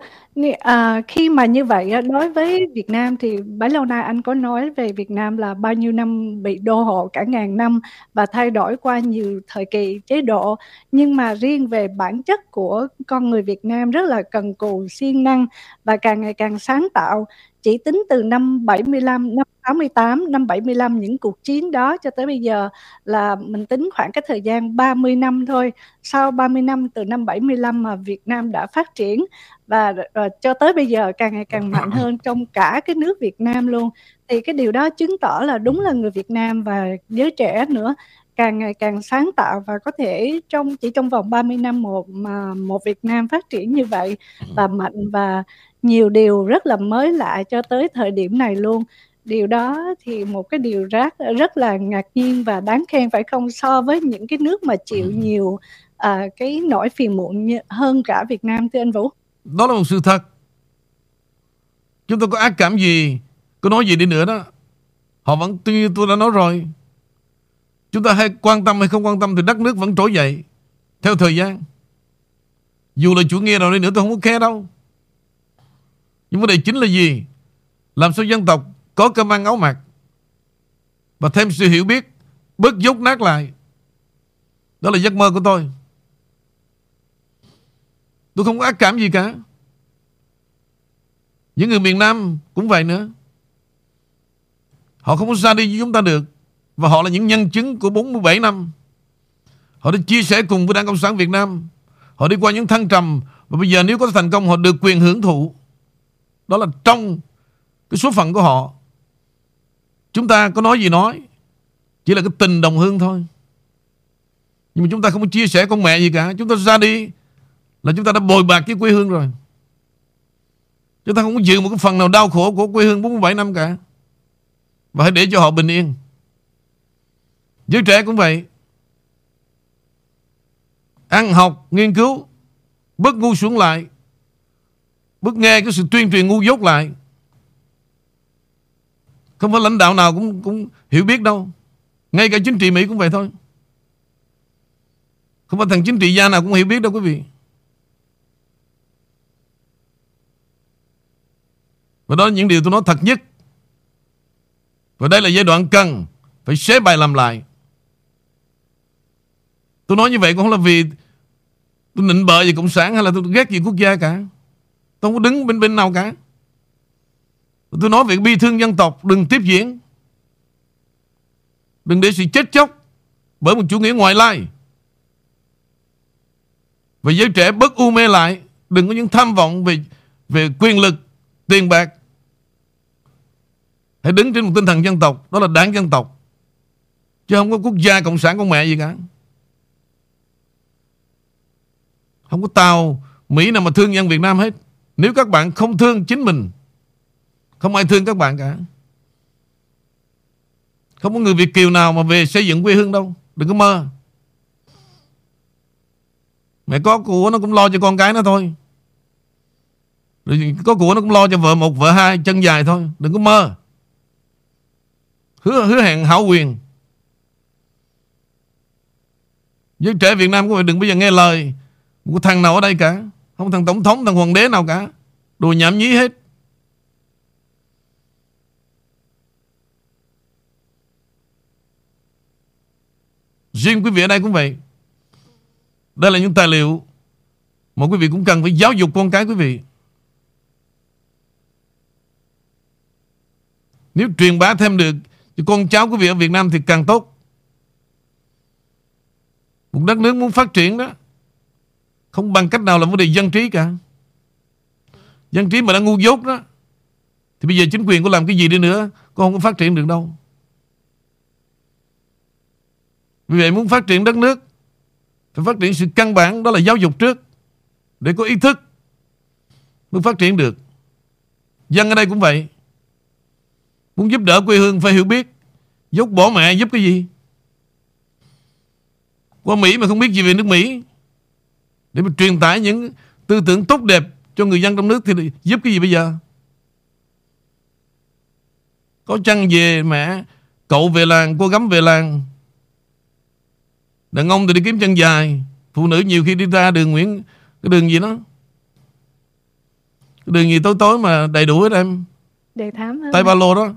à, khi mà như vậy đối với Việt Nam thì bấy lâu nay anh có nói về Việt Nam là bao nhiêu năm bị đô hộ cả ngàn năm và thay đổi qua nhiều thời kỳ chế độ. Nhưng mà riêng về bản chất của con người Việt Nam rất là cần cù siêng năng và càng ngày càng sáng tạo chỉ tính từ năm 75 năm 88, năm 75 những cuộc chiến đó cho tới bây giờ là mình tính khoảng cái thời gian 30 năm thôi. Sau 30 năm từ năm 75 mà Việt Nam đã phát triển và và cho tới bây giờ càng ngày càng mạnh hơn trong cả cái nước Việt Nam luôn. Thì cái điều đó chứng tỏ là đúng là người Việt Nam và giới trẻ nữa càng ngày càng sáng tạo và có thể trong chỉ trong vòng 30 năm một mà một Việt Nam phát triển như vậy và mạnh và nhiều điều rất là mới lạ cho tới thời điểm này luôn. Điều đó thì một cái điều rất rất là ngạc nhiên và đáng khen phải không? So với những cái nước mà chịu nhiều à, cái nỗi phiền muộn như, hơn cả Việt Nam thưa anh Vũ. Đó là một sự thật. Chúng ta có ác cảm gì, có nói gì đi nữa đó. Họ vẫn, như tôi đã nói rồi, Chúng ta hay quan tâm hay không quan tâm Thì đất nước vẫn trỗi dậy Theo thời gian Dù là chủ nghĩa nào đi nữa tôi không có khe đâu nhưng vấn đề chính là gì? Làm sao dân tộc có cơm ăn áo mặc? Và thêm sự hiểu biết, Bớt dốc nát lại. Đó là giấc mơ của tôi. Tôi không có ác cảm gì cả. Những người miền Nam cũng vậy nữa. Họ không có ra đi với chúng ta được. Và họ là những nhân chứng của 47 năm. Họ đã chia sẻ cùng với Đảng Cộng sản Việt Nam. Họ đi qua những thăng trầm. Và bây giờ nếu có thành công, họ được quyền hưởng thụ. Đó là trong Cái số phận của họ. Chúng ta có nói gì nói Chỉ là cái tình đồng hương thôi. Nhưng mà chúng ta không có chia sẻ con mẹ gì cả. Chúng ta ra đi Là chúng ta đã bồi bạc cái quê hương rồi. Chúng ta không có giữ một cái phần nào đau khổ Của quê hương 47 năm cả. Và hãy để cho họ bình yên. Giới trẻ cũng vậy. Ăn học, nghiên cứu Bớt ngu xuống lại. Bước nghe cái sự tuyên truyền ngu dốt lại. Không phải lãnh đạo nào cũng cũng hiểu biết đâu. Ngay cả chính trị Mỹ cũng vậy thôi. Không phải thằng chính trị gia nào cũng hiểu biết đâu quý vị. Và đó là những điều tôi nói thật nhất. Và đây là giai đoạn cần Phải xế bài làm lại. Tôi nói như vậy cũng không là vì tôi nịnh bợ gì Cộng sản hay là tôi ghét gì quốc gia cả. Tôi không có đứng bên bên nào cả. Tôi nói về bi thương dân tộc đừng tiếp diễn. Đừng để sự chết chóc bởi một chủ nghĩa ngoại lai. Và giới trẻ bất u mê lại, đừng có những tham vọng về về quyền lực, tiền bạc. Hãy đứng trên một tinh thần dân tộc, đó là đảng dân tộc. Chứ không có quốc gia cộng sản con mẹ gì cả. Không có tàu Mỹ nào mà thương dân Việt Nam hết nếu các bạn không thương chính mình Không ai thương các bạn cả. Không có người Việt Kiều nào mà về xây dựng quê hương đâu. Đừng có mơ. Mẹ có của nó cũng lo cho con cái nó thôi. Rồi có của nó cũng lo cho vợ một vợ hai chân dài thôi. Đừng có mơ. Hứa, hứa hẹn hảo quyền. Giới trẻ Việt Nam của phải đừng bây giờ nghe lời một thằng nào ở đây cả. Không thằng tổng thống, thằng hoàng đế nào cả. Đồ nhảm nhí hết. Riêng quý vị ở đây cũng vậy. Đây là những tài liệu Mà quý vị cũng cần phải giáo dục con cái quý vị. Nếu truyền bá thêm được Cho con cháu quý vị ở Việt Nam thì càng tốt. Một đất nước muốn phát triển đó không bằng cách nào là vấn đề dân trí cả. Dân trí mà đã ngu dốt đó, Thì bây giờ chính quyền có làm cái gì đi nữa, Con không có phát triển được đâu. Vì vậy muốn phát triển đất nước, Phải phát triển sự căn bản, Đó là giáo dục trước, Để có ý thức Mới phát triển được. Dân ở đây cũng vậy. Muốn giúp đỡ quê hương phải hiểu biết, Dốt bỏ mẹ giúp cái gì? Qua Mỹ mà không biết gì về nước Mỹ để mà truyền tải những tư tưởng tốt đẹp cho người dân trong nước thì giúp cái gì bây giờ? Có chăng về mẹ Cậu về làng, cô gắm về làng? Đàn ông thì đi kiếm chân dài Phụ nữ nhiều khi đi ra đường Nguyễn Cái đường gì đó? Cái đường gì tối tối mà đầy đủ hết em? Đề thám hả? Tay ba lô đó.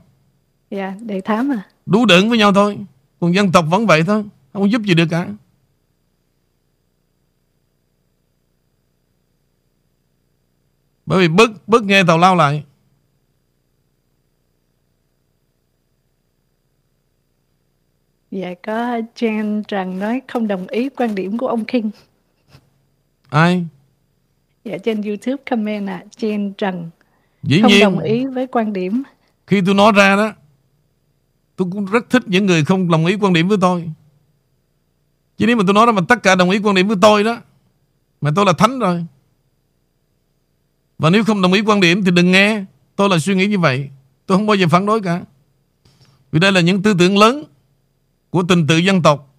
Dạ, đề thám à. Đủ đựng với nhau thôi Còn dân tộc vẫn vậy thôi Không giúp gì được cả Bởi vì bớt, bớt nghe tào lao lại Dạ có Jen Trần nói không đồng ý quan điểm của ông King. Ai? Dạ trên YouTube comment à Jen Trần Dĩ không nhiên đồng ý với quan điểm. khi tôi nói ra đó tôi cũng rất thích những người không đồng ý quan điểm với tôi. Chứ nếu mà tôi nói ra mà tất cả đồng ý quan điểm với tôi đó mà tôi là thánh rồi. Và nếu không đồng ý quan điểm thì đừng nghe. Tôi là suy nghĩ như vậy. Tôi không bao giờ phản đối cả. Vì đây là những tư tưởng lớn của tình tự dân tộc.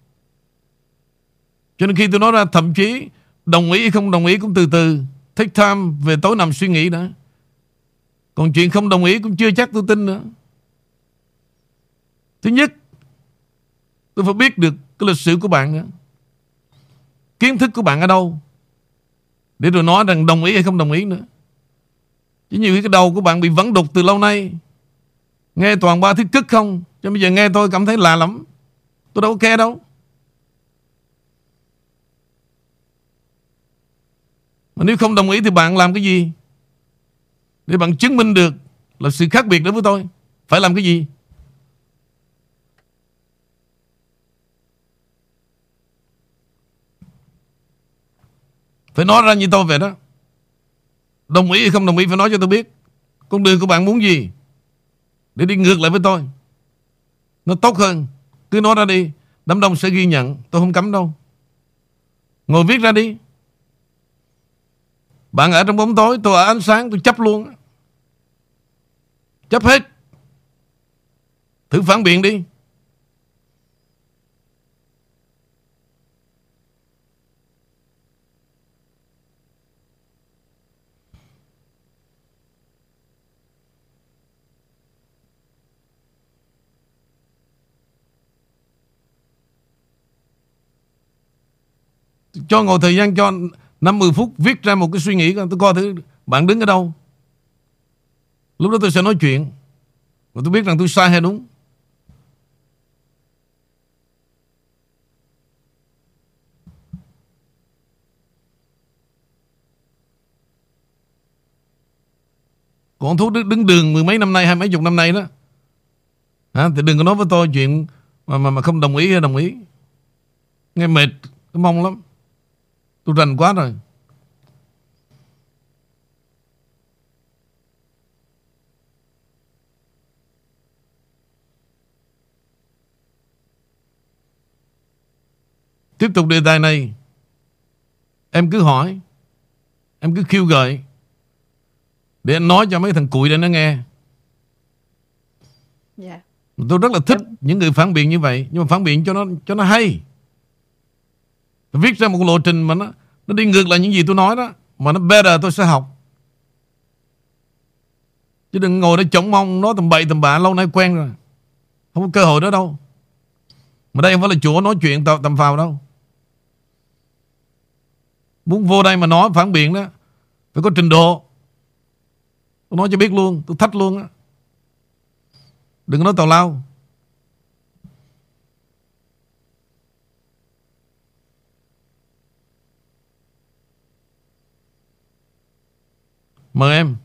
Cho nên khi tôi nói ra thậm chí đồng ý hay không đồng ý cũng từ từ. Take time về tối nằm suy nghĩ đã. Còn chuyện không đồng ý cũng chưa chắc tôi tin nữa. Thứ nhất, tôi phải biết được cái lịch sử của bạn nữa. Kiến thức của bạn ở đâu. Để rồi nói rằng đồng ý hay không đồng ý nữa. Chứ nhiều khi cái đầu của bạn bị vấn đục từ lâu nay. Nghe toàn ba thứ cức không. Cho bây giờ nghe tôi cảm thấy lạ lắm. Tôi đâu có khe đâu. Mà nếu không đồng ý thì bạn làm cái gì? Để bạn chứng minh được là sự khác biệt đối với tôi. Phải làm cái gì? Phải nói ra như tôi vậy đó. Đồng ý hay không đồng ý phải nói cho tôi biết. Con đường của bạn muốn gì? Để đi ngược lại với tôi. Nó tốt hơn. Cứ nói ra đi. Đám đông sẽ ghi nhận. Tôi không cấm đâu. Ngồi viết ra đi. Bạn ở trong bóng tối, tôi ở ánh sáng, tôi chấp luôn. Chấp hết. Thử phản biện đi. Cho ngồi thời gian cho 50 phút viết ra một cái suy nghĩ tôi coi thử bạn đứng ở đâu. Lúc đó tôi sẽ nói chuyện và tôi biết rằng tôi sai hay đúng. Còn thú đứng đường mười mấy năm nay, hai mấy chục năm nay đó. Hả? Thì đừng có nói với tôi chuyện mà mà, mà không đồng ý hay đồng ý. Nghe mệt, mong lắm. Tôi rành quá rồi. Tiếp tục đề tài này. Em cứ hỏi. Em cứ khiêu gợi. Để anh nói cho mấy thằng cụi để nó nghe. Dạ. Tôi rất là thích những người phản biện như vậy. Nhưng mà phản biện cho nó cho nó hay Viết ra một lộ trình mà nó Nó đi ngược lại những gì tôi nói đó Mà nó better tôi sẽ học. Chứ đừng ngồi đó chống mong Nói tầm bậy tầm bạ lâu nay quen rồi. Không có cơ hội đó đâu. Mà đây không phải là chỗ nói chuyện tầm, tầm phào đâu. Muốn vô đây mà nói phản biện đó Phải có trình độ. Tôi nói cho biết luôn Tôi thách luôn á. Đừng có nói tào lao. Mời em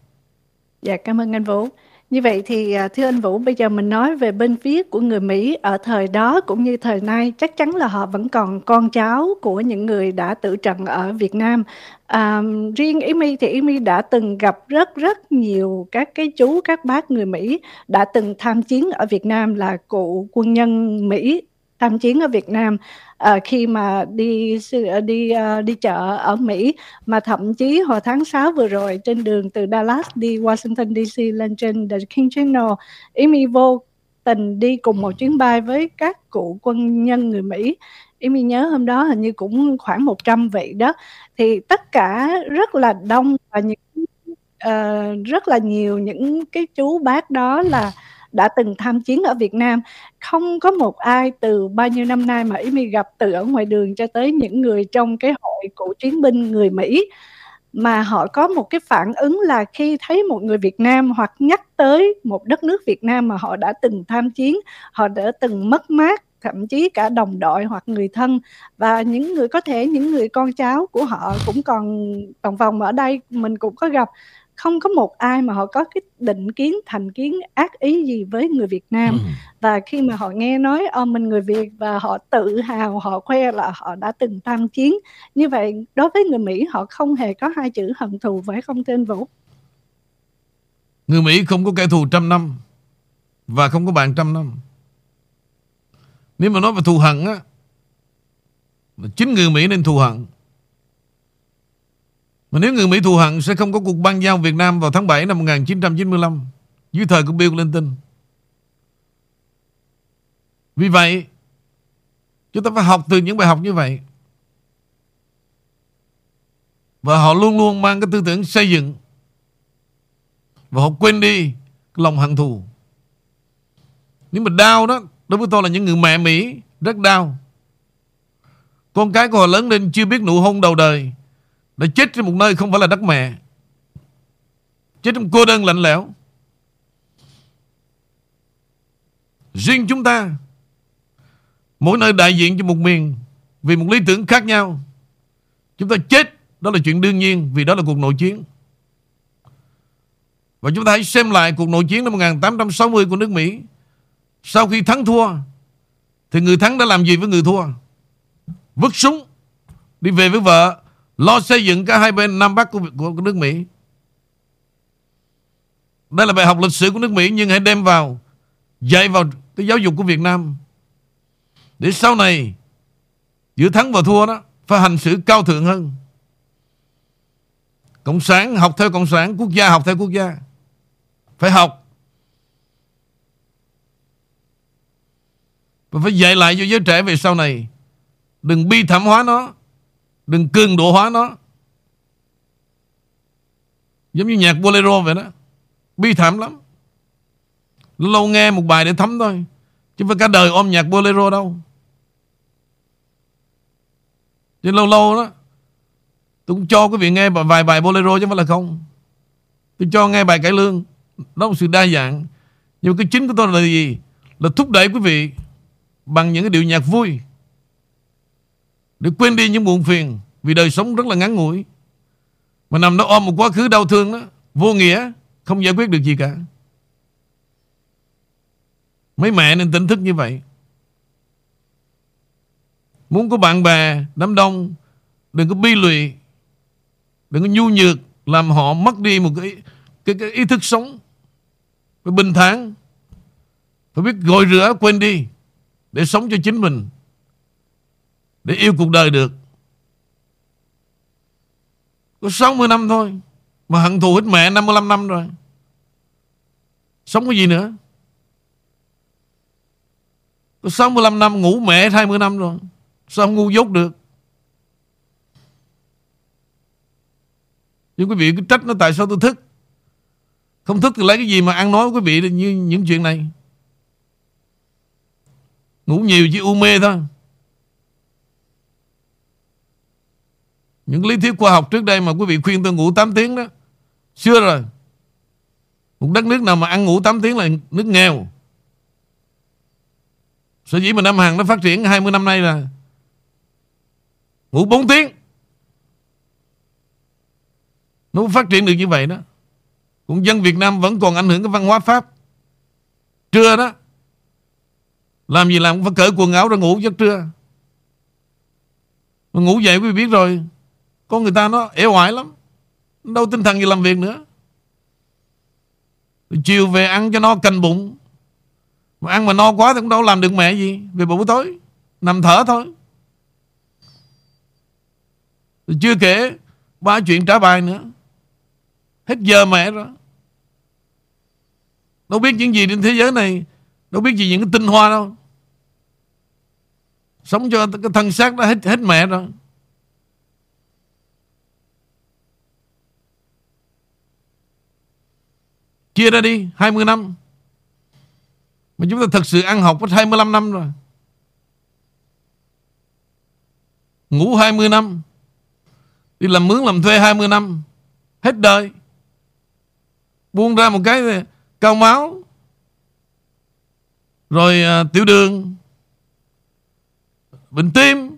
Dạ cảm ơn anh Vũ. Như vậy thì à, thưa anh Vũ, bây giờ mình nói về bên phía của người Mỹ ở thời đó cũng như thời nay, chắc chắn là họ vẫn còn con cháu của những người đã tử trận ở Việt Nam. À, riêng Amy thì Amy đã từng gặp rất rất nhiều các cái chú các bác người Mỹ đã từng tham chiến ở Việt Nam là cụ quân nhân Mỹ tham chiến ở Việt Nam à, khi mà đi ờ, đi uh, đi chợ ở Mỹ mà thậm chí hồi tháng 6 vừa rồi trên đường từ Dallas đi Washington DC lên trên The King Channel Amy vô tình đi cùng một chuyến bay với các cụ quân nhân người Mỹ. Amy nhớ hôm đó hình như cũng khoảng 100 vị đó. Thì tất cả rất là đông và những uh, rất là nhiều những cái chú bác đó là đã từng tham chiến ở Việt Nam. Không có một ai từ bao nhiêu năm nay mà Amy gặp từ ở ngoài đường cho tới những người trong cái hội cựu chiến binh người Mỹ. Mà họ có một cái phản ứng là khi thấy một người Việt Nam hoặc nhắc tới một đất nước Việt Nam mà họ đã từng tham chiến, họ đã từng mất mát thậm chí cả đồng đội hoặc người thân. Và những người có thể những người con cháu của họ cũng còn còn vòng ở đây mình cũng có gặp không có một ai mà họ có cái định kiến thành kiến ác ý gì với người Việt Nam Ừ. và khi mà họ nghe nói ờ mình người Việt và họ tự hào họ khoe là họ đã từng tham chiến như vậy đối với người Mỹ họ không hề có hai chữ hận thù phải không tên Vũ Người Mỹ không có kẻ thù trăm năm và không có bạn trăm năm. Nếu mà nói về thù hận á, chính người Mỹ nên thù hận. Mà nếu người Mỹ thù hận sẽ không có cuộc băng giao Việt Nam vào tháng 7 năm 1995 dưới thời của Bill Clinton. Vì vậy, chúng ta phải học từ những bài học như vậy. Và họ luôn luôn mang cái tư tưởng xây dựng và họ quên đi cái lòng hận thù. Nếu mà đau đó, đối với tôi là những người mẹ Mỹ rất đau. Con cái của họ lớn lên chưa biết nụ hôn đầu đời, nó chết trên một nơi không phải là đất mẹ. Chết trong cô đơn lạnh lẽo. Riêng chúng ta, mỗi nơi đại diện cho một miền vì một lý tưởng khác nhau. Chúng ta chết, đó là chuyện đương nhiên vì đó là cuộc nội chiến. Và chúng ta hãy xem lại cuộc nội chiến năm 1860 của nước Mỹ. Sau khi thắng thua, thì người thắng đã làm gì với người thua? Vứt súng, đi về với vợ, lo xây dựng cả hai bên Nam Bắc của, của, nước Mỹ. Đây là bài học lịch sử của nước Mỹ nhưng hãy đem vào, dạy vào cái giáo dục của Việt Nam. Để sau này, giữa thắng và thua đó, phải hành xử cao thượng hơn. Cộng sản học theo Cộng sản, quốc gia học theo quốc gia. Phải học. Và phải dạy lại cho giới trẻ về sau này. Đừng bi thảm hóa nó. Đừng cường độ hóa nó. Giống như nhạc bolero vậy đó. Bi thảm lắm. Lâu nghe một bài để thấm thôi. Chứ phải cả đời ôm nhạc bolero đâu. Chứ lâu lâu đó, Tôi cũng cho quý vị nghe vài bài bolero chứ không phải là không Tôi cho nghe bài cải lương Đó là một sự đa dạng Nhưng mà cái chính của tôi là gì Là thúc đẩy quý vị Bằng những cái điệu nhạc vui để quên đi những buồn phiền Vì đời sống rất là ngắn ngủi. Mà nằm đó ôm một quá khứ đau thương đó Vô nghĩa Không giải quyết được gì cả. Mấy mẹ nên tỉnh thức như vậy. Muốn có bạn bè Đám đông Đừng có bi lụy Đừng có nhu nhược Làm họ mất đi một cái, cái, cái ý thức sống Phải bình thản. Phải biết gội rửa quên đi Để sống cho chính mình. Để yêu cuộc đời được. Có 60 năm thôi, Mà hận thù hết mẹ 55 năm rồi. Sống cái gì nữa? Có 65 năm ngủ mẹ 20 năm rồi, Sao không ngu dốt được? Nhưng quý vị cứ trách nó tại sao tôi thức? Không thức thì lấy cái gì mà ăn nói với quý vị như những chuyện này? Ngủ nhiều chỉ u mê thôi. Những lý thuyết khoa học trước đây mà quý vị khuyên tôi ngủ 8 tiếng đó, Xưa rồi. Một đất nước nào mà ăn ngủ 8 tiếng là nước nghèo. Sở dĩ mà Nam Hàn nó phát triển 20 năm nay là Ngủ 4 tiếng. Nó phát triển được như vậy đó. Cũng dân Việt Nam vẫn còn ảnh hưởng cái văn hóa Pháp. Trưa đó, Làm gì làm cũng phải cởi quần áo ra ngủ giấc trưa. Mà ngủ dậy quý vị biết rồi con người ta nó ế hoài lắm. Đâu tinh thần gì làm việc nữa. Rồi Chiều về ăn cho nó cành bụng. Mà ăn mà no quá thì cũng đâu làm được mẹ gì. Về buổi tối, Nằm thở thôi. Rồi Chưa kể, Ba chuyện trả bài nữa. Hết giờ mẹ rồi. Đâu biết những gì trên thế giới này. Đâu biết gì những cái tinh hoa đâu. Sống cho cái thân xác đó hết hết mẹ rồi. Chia ra đi 20 năm. Mà chúng ta thật sự ăn học có 25 năm rồi. Ngủ 20 năm. Đi làm mướn làm thuê 20 năm. Hết đời. Buông ra một cái cao máu. Rồi à, tiểu đường. Bệnh tim.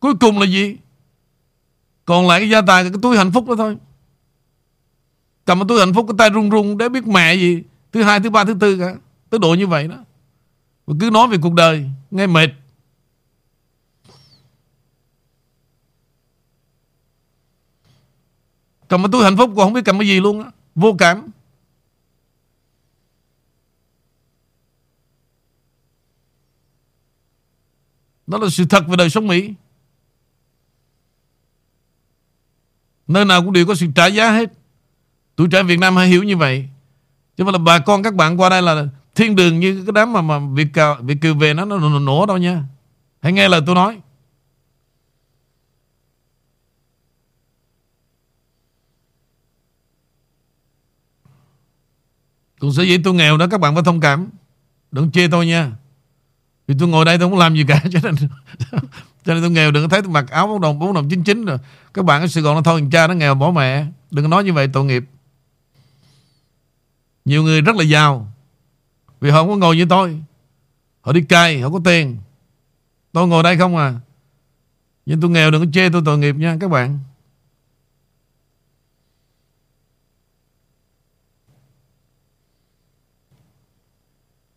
Cuối cùng là gì? Còn lại cái gia tài Cái túi hạnh phúc đó thôi. Cầm tôi hạnh phúc cái tay run run để biết mẹ gì. Thứ hai, thứ ba, thứ tư cả. Tới độ như vậy đó. Và cứ nói về cuộc đời. Nghe mệt. Cầm tôi hạnh phúc còn không biết cầm cái gì luôn á. Vô cảm. Đó là sự thật về đời sống Mỹ. Nơi nào cũng đều có sự trả giá hết. Tuổi trẻ Việt Nam hãy hiểu như vậy. Chứ mà là bà con các bạn qua đây là thiên đường như cái đám mà mà Việt kiều, Việt kiều về nó nó nổ, nổ đâu nha. Hãy nghe lời tôi nói. Cũng sở dĩ tôi nghèo đó các bạn phải thông cảm. Đừng chê tôi nha. Vì tôi ngồi đây tôi không làm gì cả cho nên cho nên tôi nghèo đừng có thấy tôi mặc áo bốn đồng bốn đồng chín chín rồi các bạn ở Sài Gòn nó thôi cha nó nghèo bỏ mẹ đừng có nói như vậy tội nghiệp nhiều người rất là giàu. Vì họ không có ngồi như tôi. Họ đi cai họ có tiền. Tôi ngồi đây không à. Nhưng tôi nghèo đừng có chê tôi tội nghiệp nha, các bạn.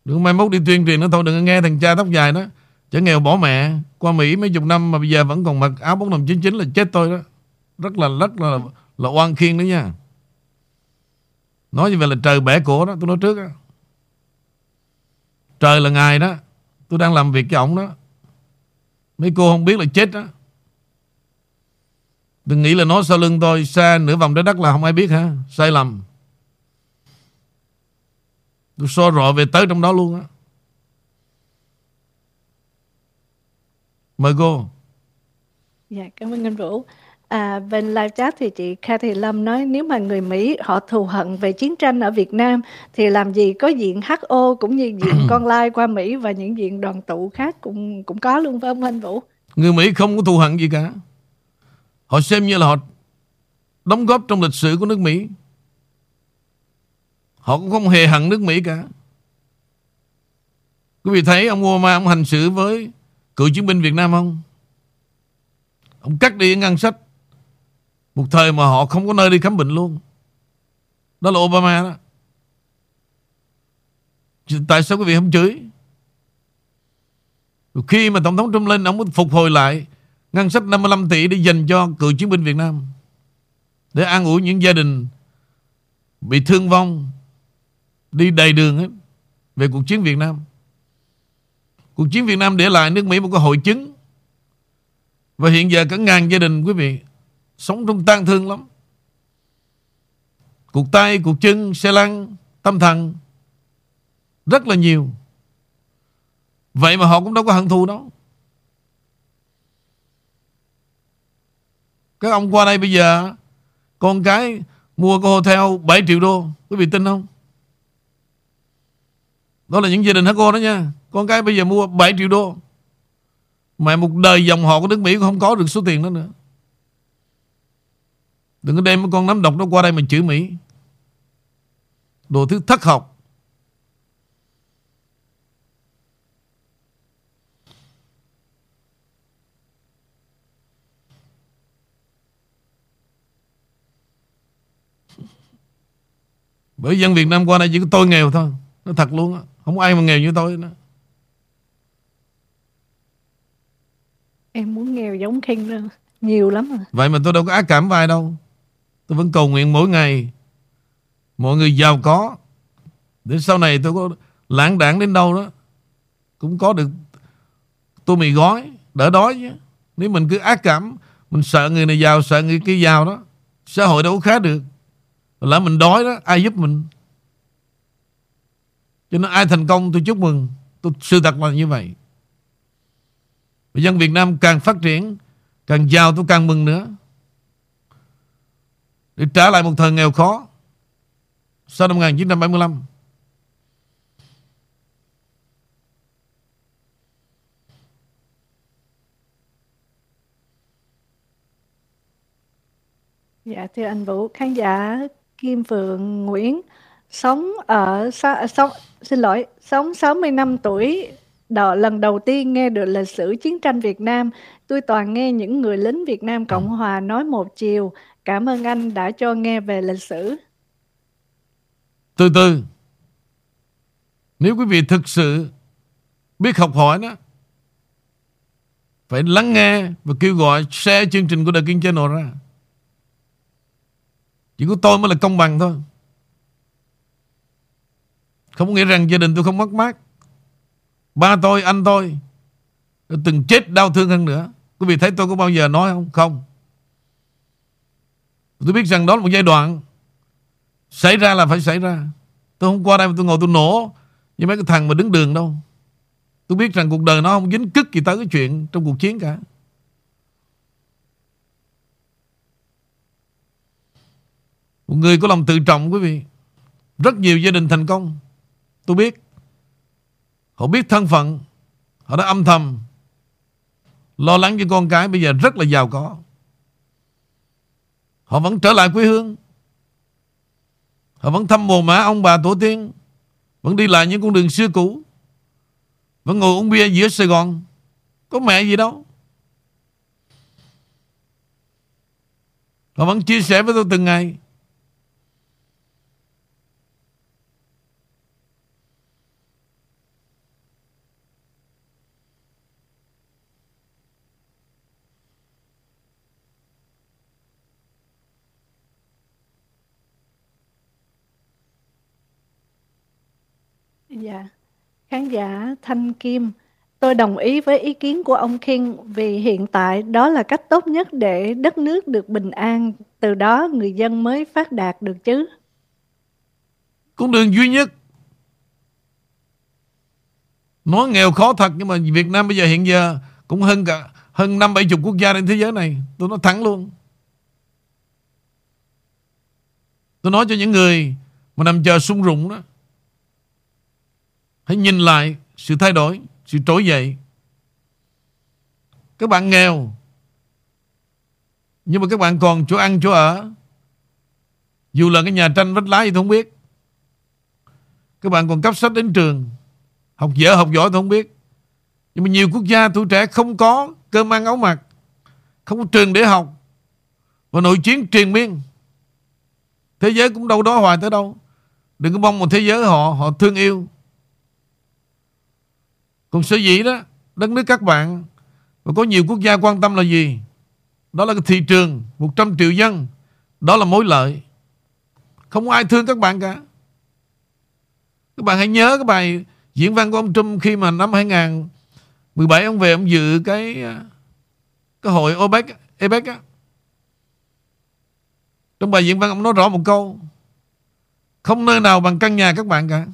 Đừng mai mốt đi tuyên truyền nó thôi, Đừng nghe thằng cha tóc dài đó. Chả nghèo bỏ mẹ. Qua Mỹ mấy chục năm mà bây giờ vẫn còn mặc áo bóng đồng 99 là chết tôi đó. Rất là rất là là oan khiên đó nha. Nói như vậy là trời bẻ cổ đó, Tôi nói trước đó Trời là ngài đó, Tôi đang làm việc cho ông đó. Mấy cô không biết là chết đó Đừng nghĩ là nó sau lưng tôi Xa nửa vòng trái đất là không ai biết ha Sai lầm. Tôi so rõ về tới trong đó luôn á. Mời cô. Dạ cảm ơn anh Vũ. À, bên live chat thì chị Cathy Lâm nói nếu mà người Mỹ họ thù hận về chiến tranh ở Việt Nam thì làm gì có diện HO cũng như diện con lai qua Mỹ và những diện đoàn tụ khác cũng cũng có luôn phải không anh Vũ? Người Mỹ không có thù hận gì cả. Họ xem như là họ đóng góp trong lịch sử của nước Mỹ. Họ cũng không hề hận nước Mỹ cả. Quý vị thấy ông Obama ông hành xử với cựu chiến binh Việt Nam không? Ông cắt đi ngân sách một thời mà họ không có nơi đi khám bệnh luôn. Đó là Obama đó. Tại sao quý vị không chửi? Rồi Khi mà Tổng thống Trump lên, Ông phục hồi lại, Ngân sách 55 tỷ để dành cho cựu chiến binh Việt Nam. Để an ủi những gia đình Bị thương vong, Đi đầy đường hết Về cuộc chiến Việt Nam. Cuộc chiến Việt Nam để lại nước Mỹ một cái hội chứng. Và hiện giờ cả ngàn gia đình, quý vị Sống trong tang thương lắm. Cuộc tay, cuộc chân, xe lăn Tâm thần Rất là nhiều. Vậy mà họ cũng đâu có hận thù đâu. Các ông qua đây bây giờ Con cái Mua cái hotel 7 triệu đô Quý vị tin không? Đó là những gia đình hả cô đó nha. Con cái bây giờ mua 7 triệu đô Mà một đời dòng họ của nước Mỹ cũng không có được số tiền đó nữa. Đừng có đem con nắm độc nó qua đây mình chửi Mỹ Đồ thứ thất học. Bởi dân Việt Nam qua đây chỉ có tôi nghèo thôi. Nó thật luôn á. Không ai mà nghèo như tôi nữa. Em muốn nghèo giống King luôn Nhiều lắm rồi. Vậy mà tôi đâu có ác cảm với ai đâu Tôi vẫn cầu nguyện mỗi ngày. Mọi người giàu có. Để sau này tôi có lãng đảng đến đâu đó Cũng có được Tôi mì gói Đỡ đói chứ. Nếu mình cứ ác cảm Mình sợ người này giàu Sợ người kia giàu đó Xã hội đâu có khá được. Lỡ mình đói đó Ai giúp mình? Cho nên ai thành công tôi chúc mừng. Tôi, Sự thật là như vậy. Và dân Việt Nam càng phát triển Càng giàu tôi càng mừng nữa để trả lại một thời nghèo khó. Sau năm 1975. Dạ thưa anh Vũ, khán giả Kim Phượng Nguyễn sống ở sống xin lỗi, sống 60 năm tuổi. Đó lần đầu tiên nghe được lịch sử chiến tranh Việt Nam, tôi toàn nghe những người lính Việt Nam Cộng Hòa nói một chiều Cảm ơn anh đã cho nghe về lịch sử. Từ từ. Nếu quý vị thực sự Biết học hỏi đó Phải lắng nghe Và kêu gọi share chương trình của The King Channel ra. Chỉ có tôi mới là công bằng thôi. Không có nghĩa rằng gia đình tôi không mất mát. Ba tôi, anh tôi Từng chết đau thương hơn nữa. Quý vị thấy tôi có bao giờ nói không? Không. Tôi biết rằng đó là một giai đoạn Xảy ra là phải xảy ra. Tôi không qua đây mà tôi ngồi tôi nổ Như mấy cái thằng mà đứng đường đâu. Tôi biết rằng cuộc đời nó không dính cứt gì tới cái chuyện Trong cuộc chiến cả. Một người có lòng tự trọng, quý vị. Rất nhiều gia đình thành công. Tôi biết. Họ biết thân phận. Họ đã âm thầm Lo lắng cho con cái bây giờ rất là giàu có. Họ vẫn trở lại quê hương. Họ vẫn thăm mồ mã ông bà tổ tiên. Vẫn đi lại những con đường xưa cũ. Vẫn ngồi uống bia giữa Sài Gòn. Có mẹ gì đâu. Họ vẫn chia sẻ với tôi từng ngày Dạ. Khán giả Thanh Kim, tôi đồng ý với ý kiến của ông King vì hiện tại đó là cách tốt nhất để đất nước được bình an, từ đó người dân mới phát đạt được chứ. Con đường duy nhất. Nói nghèo khó thật Nhưng mà Việt Nam bây giờ hiện giờ Cũng hơn cả hơn năm bảy chục quốc gia trên thế giới này. Tôi nói thẳng luôn. Tôi nói cho những người Mà nằm chờ sung rụng đó Hãy nhìn lại sự thay đổi, sự trỗi dậy. Các bạn nghèo, nhưng mà các bạn còn chỗ ăn, chỗ ở. Dù là cái nhà tranh vách lá thì không biết. Các bạn còn cấp sách đến trường. Học dở, học giỏi thì không biết. Nhưng mà nhiều quốc gia tuổi trẻ không có cơm ăn áo mặc. Không có trường để học. Và nội chiến truyền miên. Thế giới cũng đâu đó hoài tới đâu. Đừng có mong một thế giới họ họ thương yêu còn sở dĩ đó, Đất nước các bạn Và có nhiều quốc gia quan tâm là gì? Đó là cái thị trường 100 triệu dân. Đó là mối lợi. Không ai thương các bạn cả. Các bạn hãy nhớ cái bài diễn văn của ông Trump Khi mà năm 2017 ông về ông dự cái Cái hội OPEC, APEC á. Trong bài diễn văn ông nói rõ một câu, Không nơi nào bằng căn nhà các bạn cả.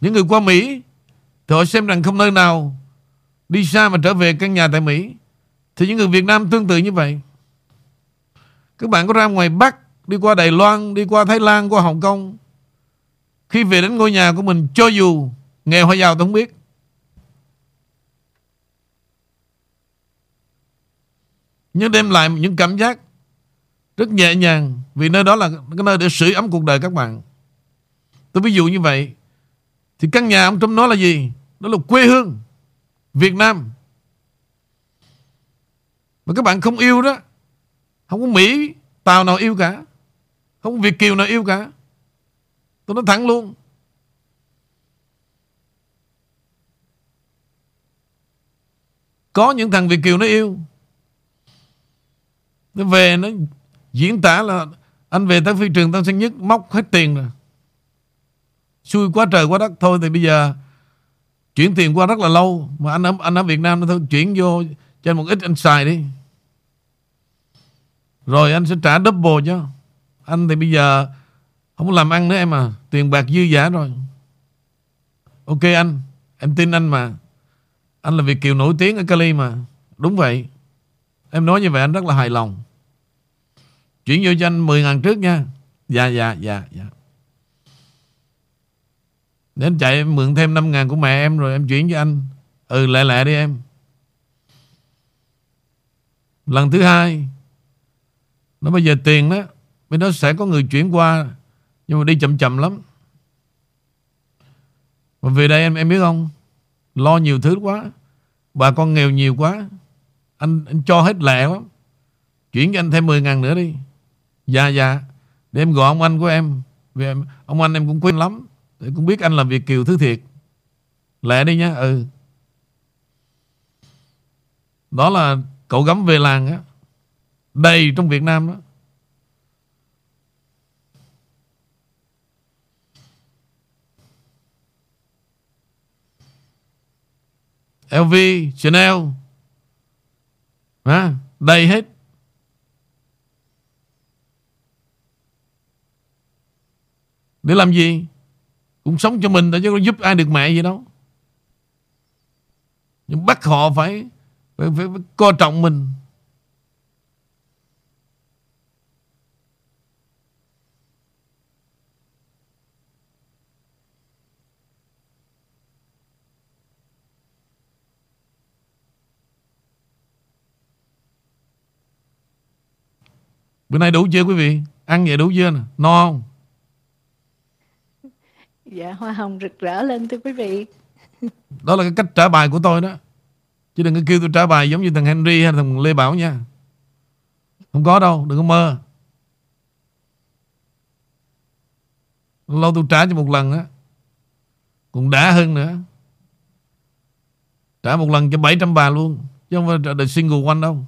Những người qua Mỹ, Thì họ xem rằng không nơi nào Đi xa mà trở về căn nhà tại Mỹ. Thì những người Việt Nam tương tự như vậy. Các bạn có ra ngoài Bắc, Đi qua Đài Loan, Đi qua Thái Lan, Qua Hồng Kông. Khi về đến ngôi nhà của mình, Cho dù nghèo hay giàu tôi không biết. Nhưng đem lại những cảm giác Rất nhẹ nhàng Vì nơi đó là cái nơi để sưởi ấm cuộc đời các bạn. Tôi ví dụ như vậy thì căn nhà ông Trump nói là gì? Đó là quê hương Việt Nam. Mà các bạn không yêu đó, Không có Mỹ Tàu nào yêu cả, Không có Việt Kiều nào yêu cả. Tôi nói thẳng luôn. Có những thằng Việt Kiều nó yêu. Nó về, nó diễn tả là Anh về tới phi trường tao sẽ Nhất Móc hết tiền rồi xui quá trời quá đất. Thôi thì bây giờ chuyển tiền qua rất là lâu. Mà anh ở, anh ở Việt Nam nó thôi chuyển vô cho anh một ít anh xài đi. Rồi anh sẽ trả double cho anh thì bây giờ không làm ăn nữa em à. Tiền bạc dư giả rồi. Ok anh em tin anh mà. Anh là Việt Kiều nổi tiếng ở Cali mà. Đúng vậy. Em nói như vậy anh rất là hài lòng. Chuyển vô cho anh 10 ngàn trước nha. Dạ dạ dạ dạ để em chạy em mượn thêm 5 ngàn của mẹ em rồi em chuyển cho anh. Ừ lẹ lẹ đi em. Lần thứ hai Nó bây giờ tiền đó Bên đó sẽ có người chuyển qua Nhưng mà đi chậm chậm lắm. Mà về đây em em biết không? Lo nhiều thứ quá Bà con nghèo nhiều quá. Anh, anh cho hết lẹ lắm Chuyển cho anh thêm 10 ngàn nữa đi. Dạ dạ. Để em gọi ông anh của em. Vì em, ông anh em cũng quen lắm. Để cũng biết anh làm việc kiều thứ thiệt. Lẹ đi nhá Ừ. Đó là cậu gắm về làng á. Đầy trong Việt Nam đó. LV, Chanel. À, Đầy hết. Để làm gì? Cũng sống cho mình thôi chứ có giúp ai được mẹ gì đâu Nhưng bắt họ phải Phải, phải, phải coi trọng mình Bữa nay đủ chưa quý vị? Ăn vậy đủ chưa nè? No không? Dạ, hoa hồng rực rỡ lên thưa quý vị. Đó là cái cách trả bài của tôi đó. Chứ đừng có kêu tôi trả bài giống như thằng Henry hay thằng Lê Bảo nha. Không có đâu, đừng có mơ. Lâu tôi trả cho một lần á. Còn đã hơn nữa. Trả một lần cho 700 bà luôn. Chứ không phải là single one đâu.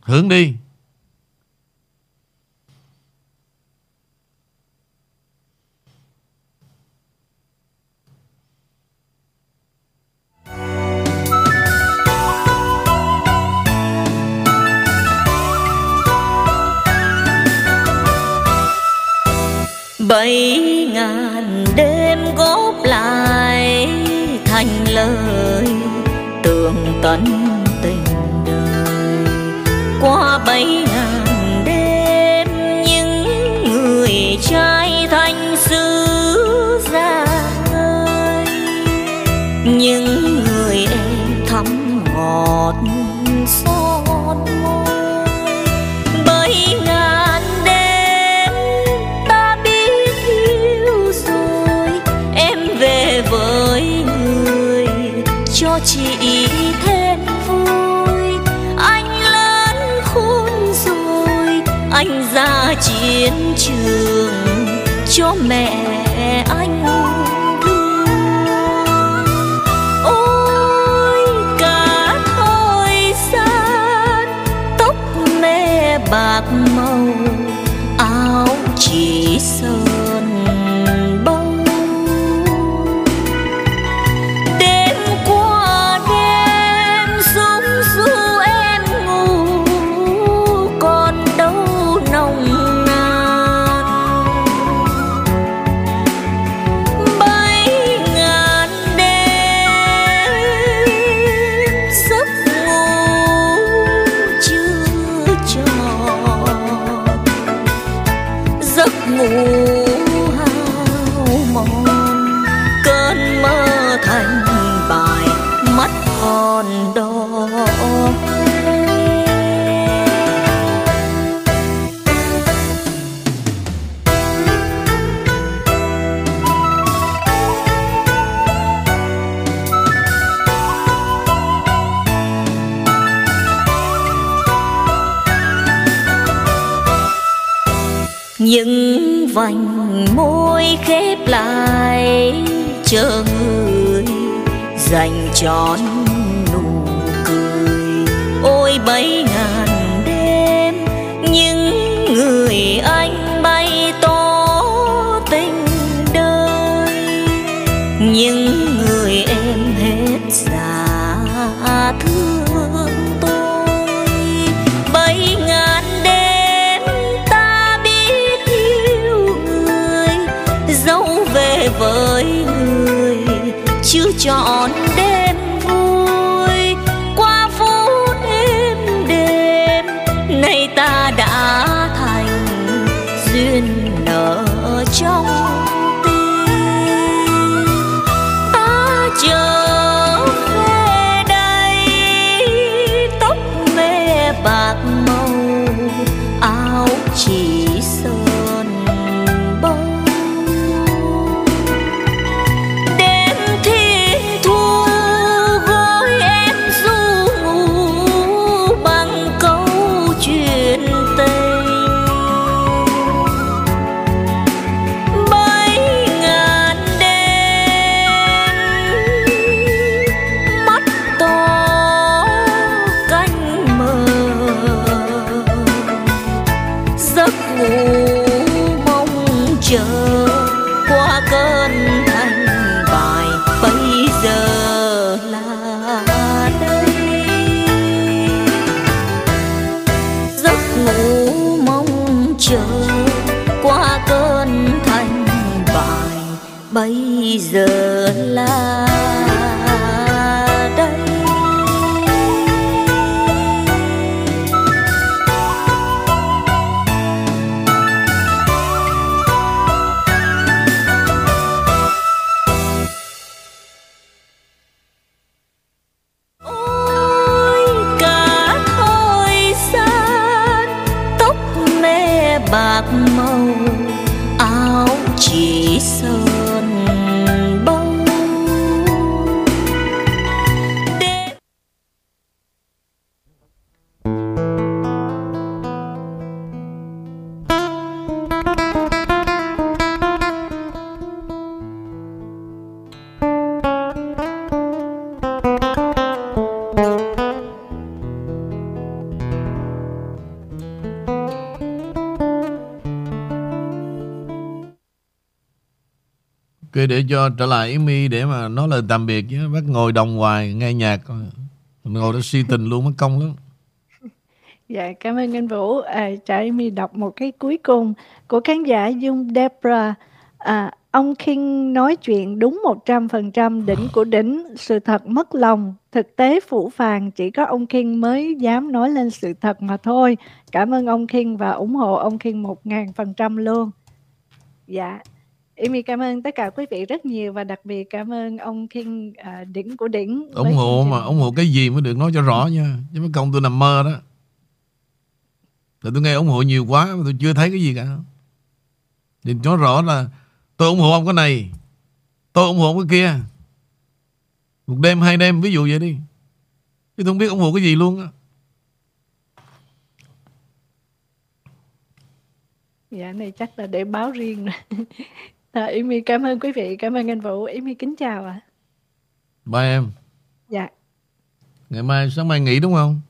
Hưởng đi. Những vành môi khép lại chờ người dành trọn nụ cười. Ôi bấy ngàn đêm, những người anh bay tỏ tình đời. Những chưa chọn đêm Ok để cho trở lại Amy để mà nói lời tạm biệt chứ bác ngồi đồng hoài nghe nhạc ngồi đó si tình luôn mất công lắm Dạ, cảm ơn anh Vũ. À, cho Amy đọc một cái cuối cùng của khán giả Dung Debra. À, ông King nói chuyện đúng 100% đỉnh của đỉnh, sự thật mất lòng, thực tế phủ phàng, chỉ có ông King mới dám nói lên sự thật mà thôi. Cảm ơn ông King và ủng hộ ông King 1000% luôn. Dạ. Amy cảm ơn tất cả quý vị rất nhiều và đặc biệt cảm ơn ông King à, đỉnh của đỉnh. ủng hộ mà ủng hộ cái gì mới được nói cho rõ nha. Chứ mất công tôi nằm mơ đó. Rồi tôi nghe ủng hộ nhiều quá mà tôi chưa thấy cái gì cả. Thì nói rõ là tôi ủng hộ ông cái này tôi ủng hộ cái kia. Một đêm hai đêm ví dụ vậy đi. Chứ tôi không biết ủng hộ cái gì luôn á. Dạ này chắc là để báo riêng rồi. À, Amy cảm ơn quý vị, cảm ơn anh Vũ. Amy kính chào ạ. ba em Dạ, ngày mai sáng mai nghỉ đúng không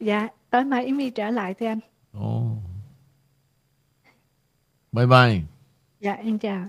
dạ, tối mai Amy trở lại thưa anh. ồ bye bye Dạ, em chào.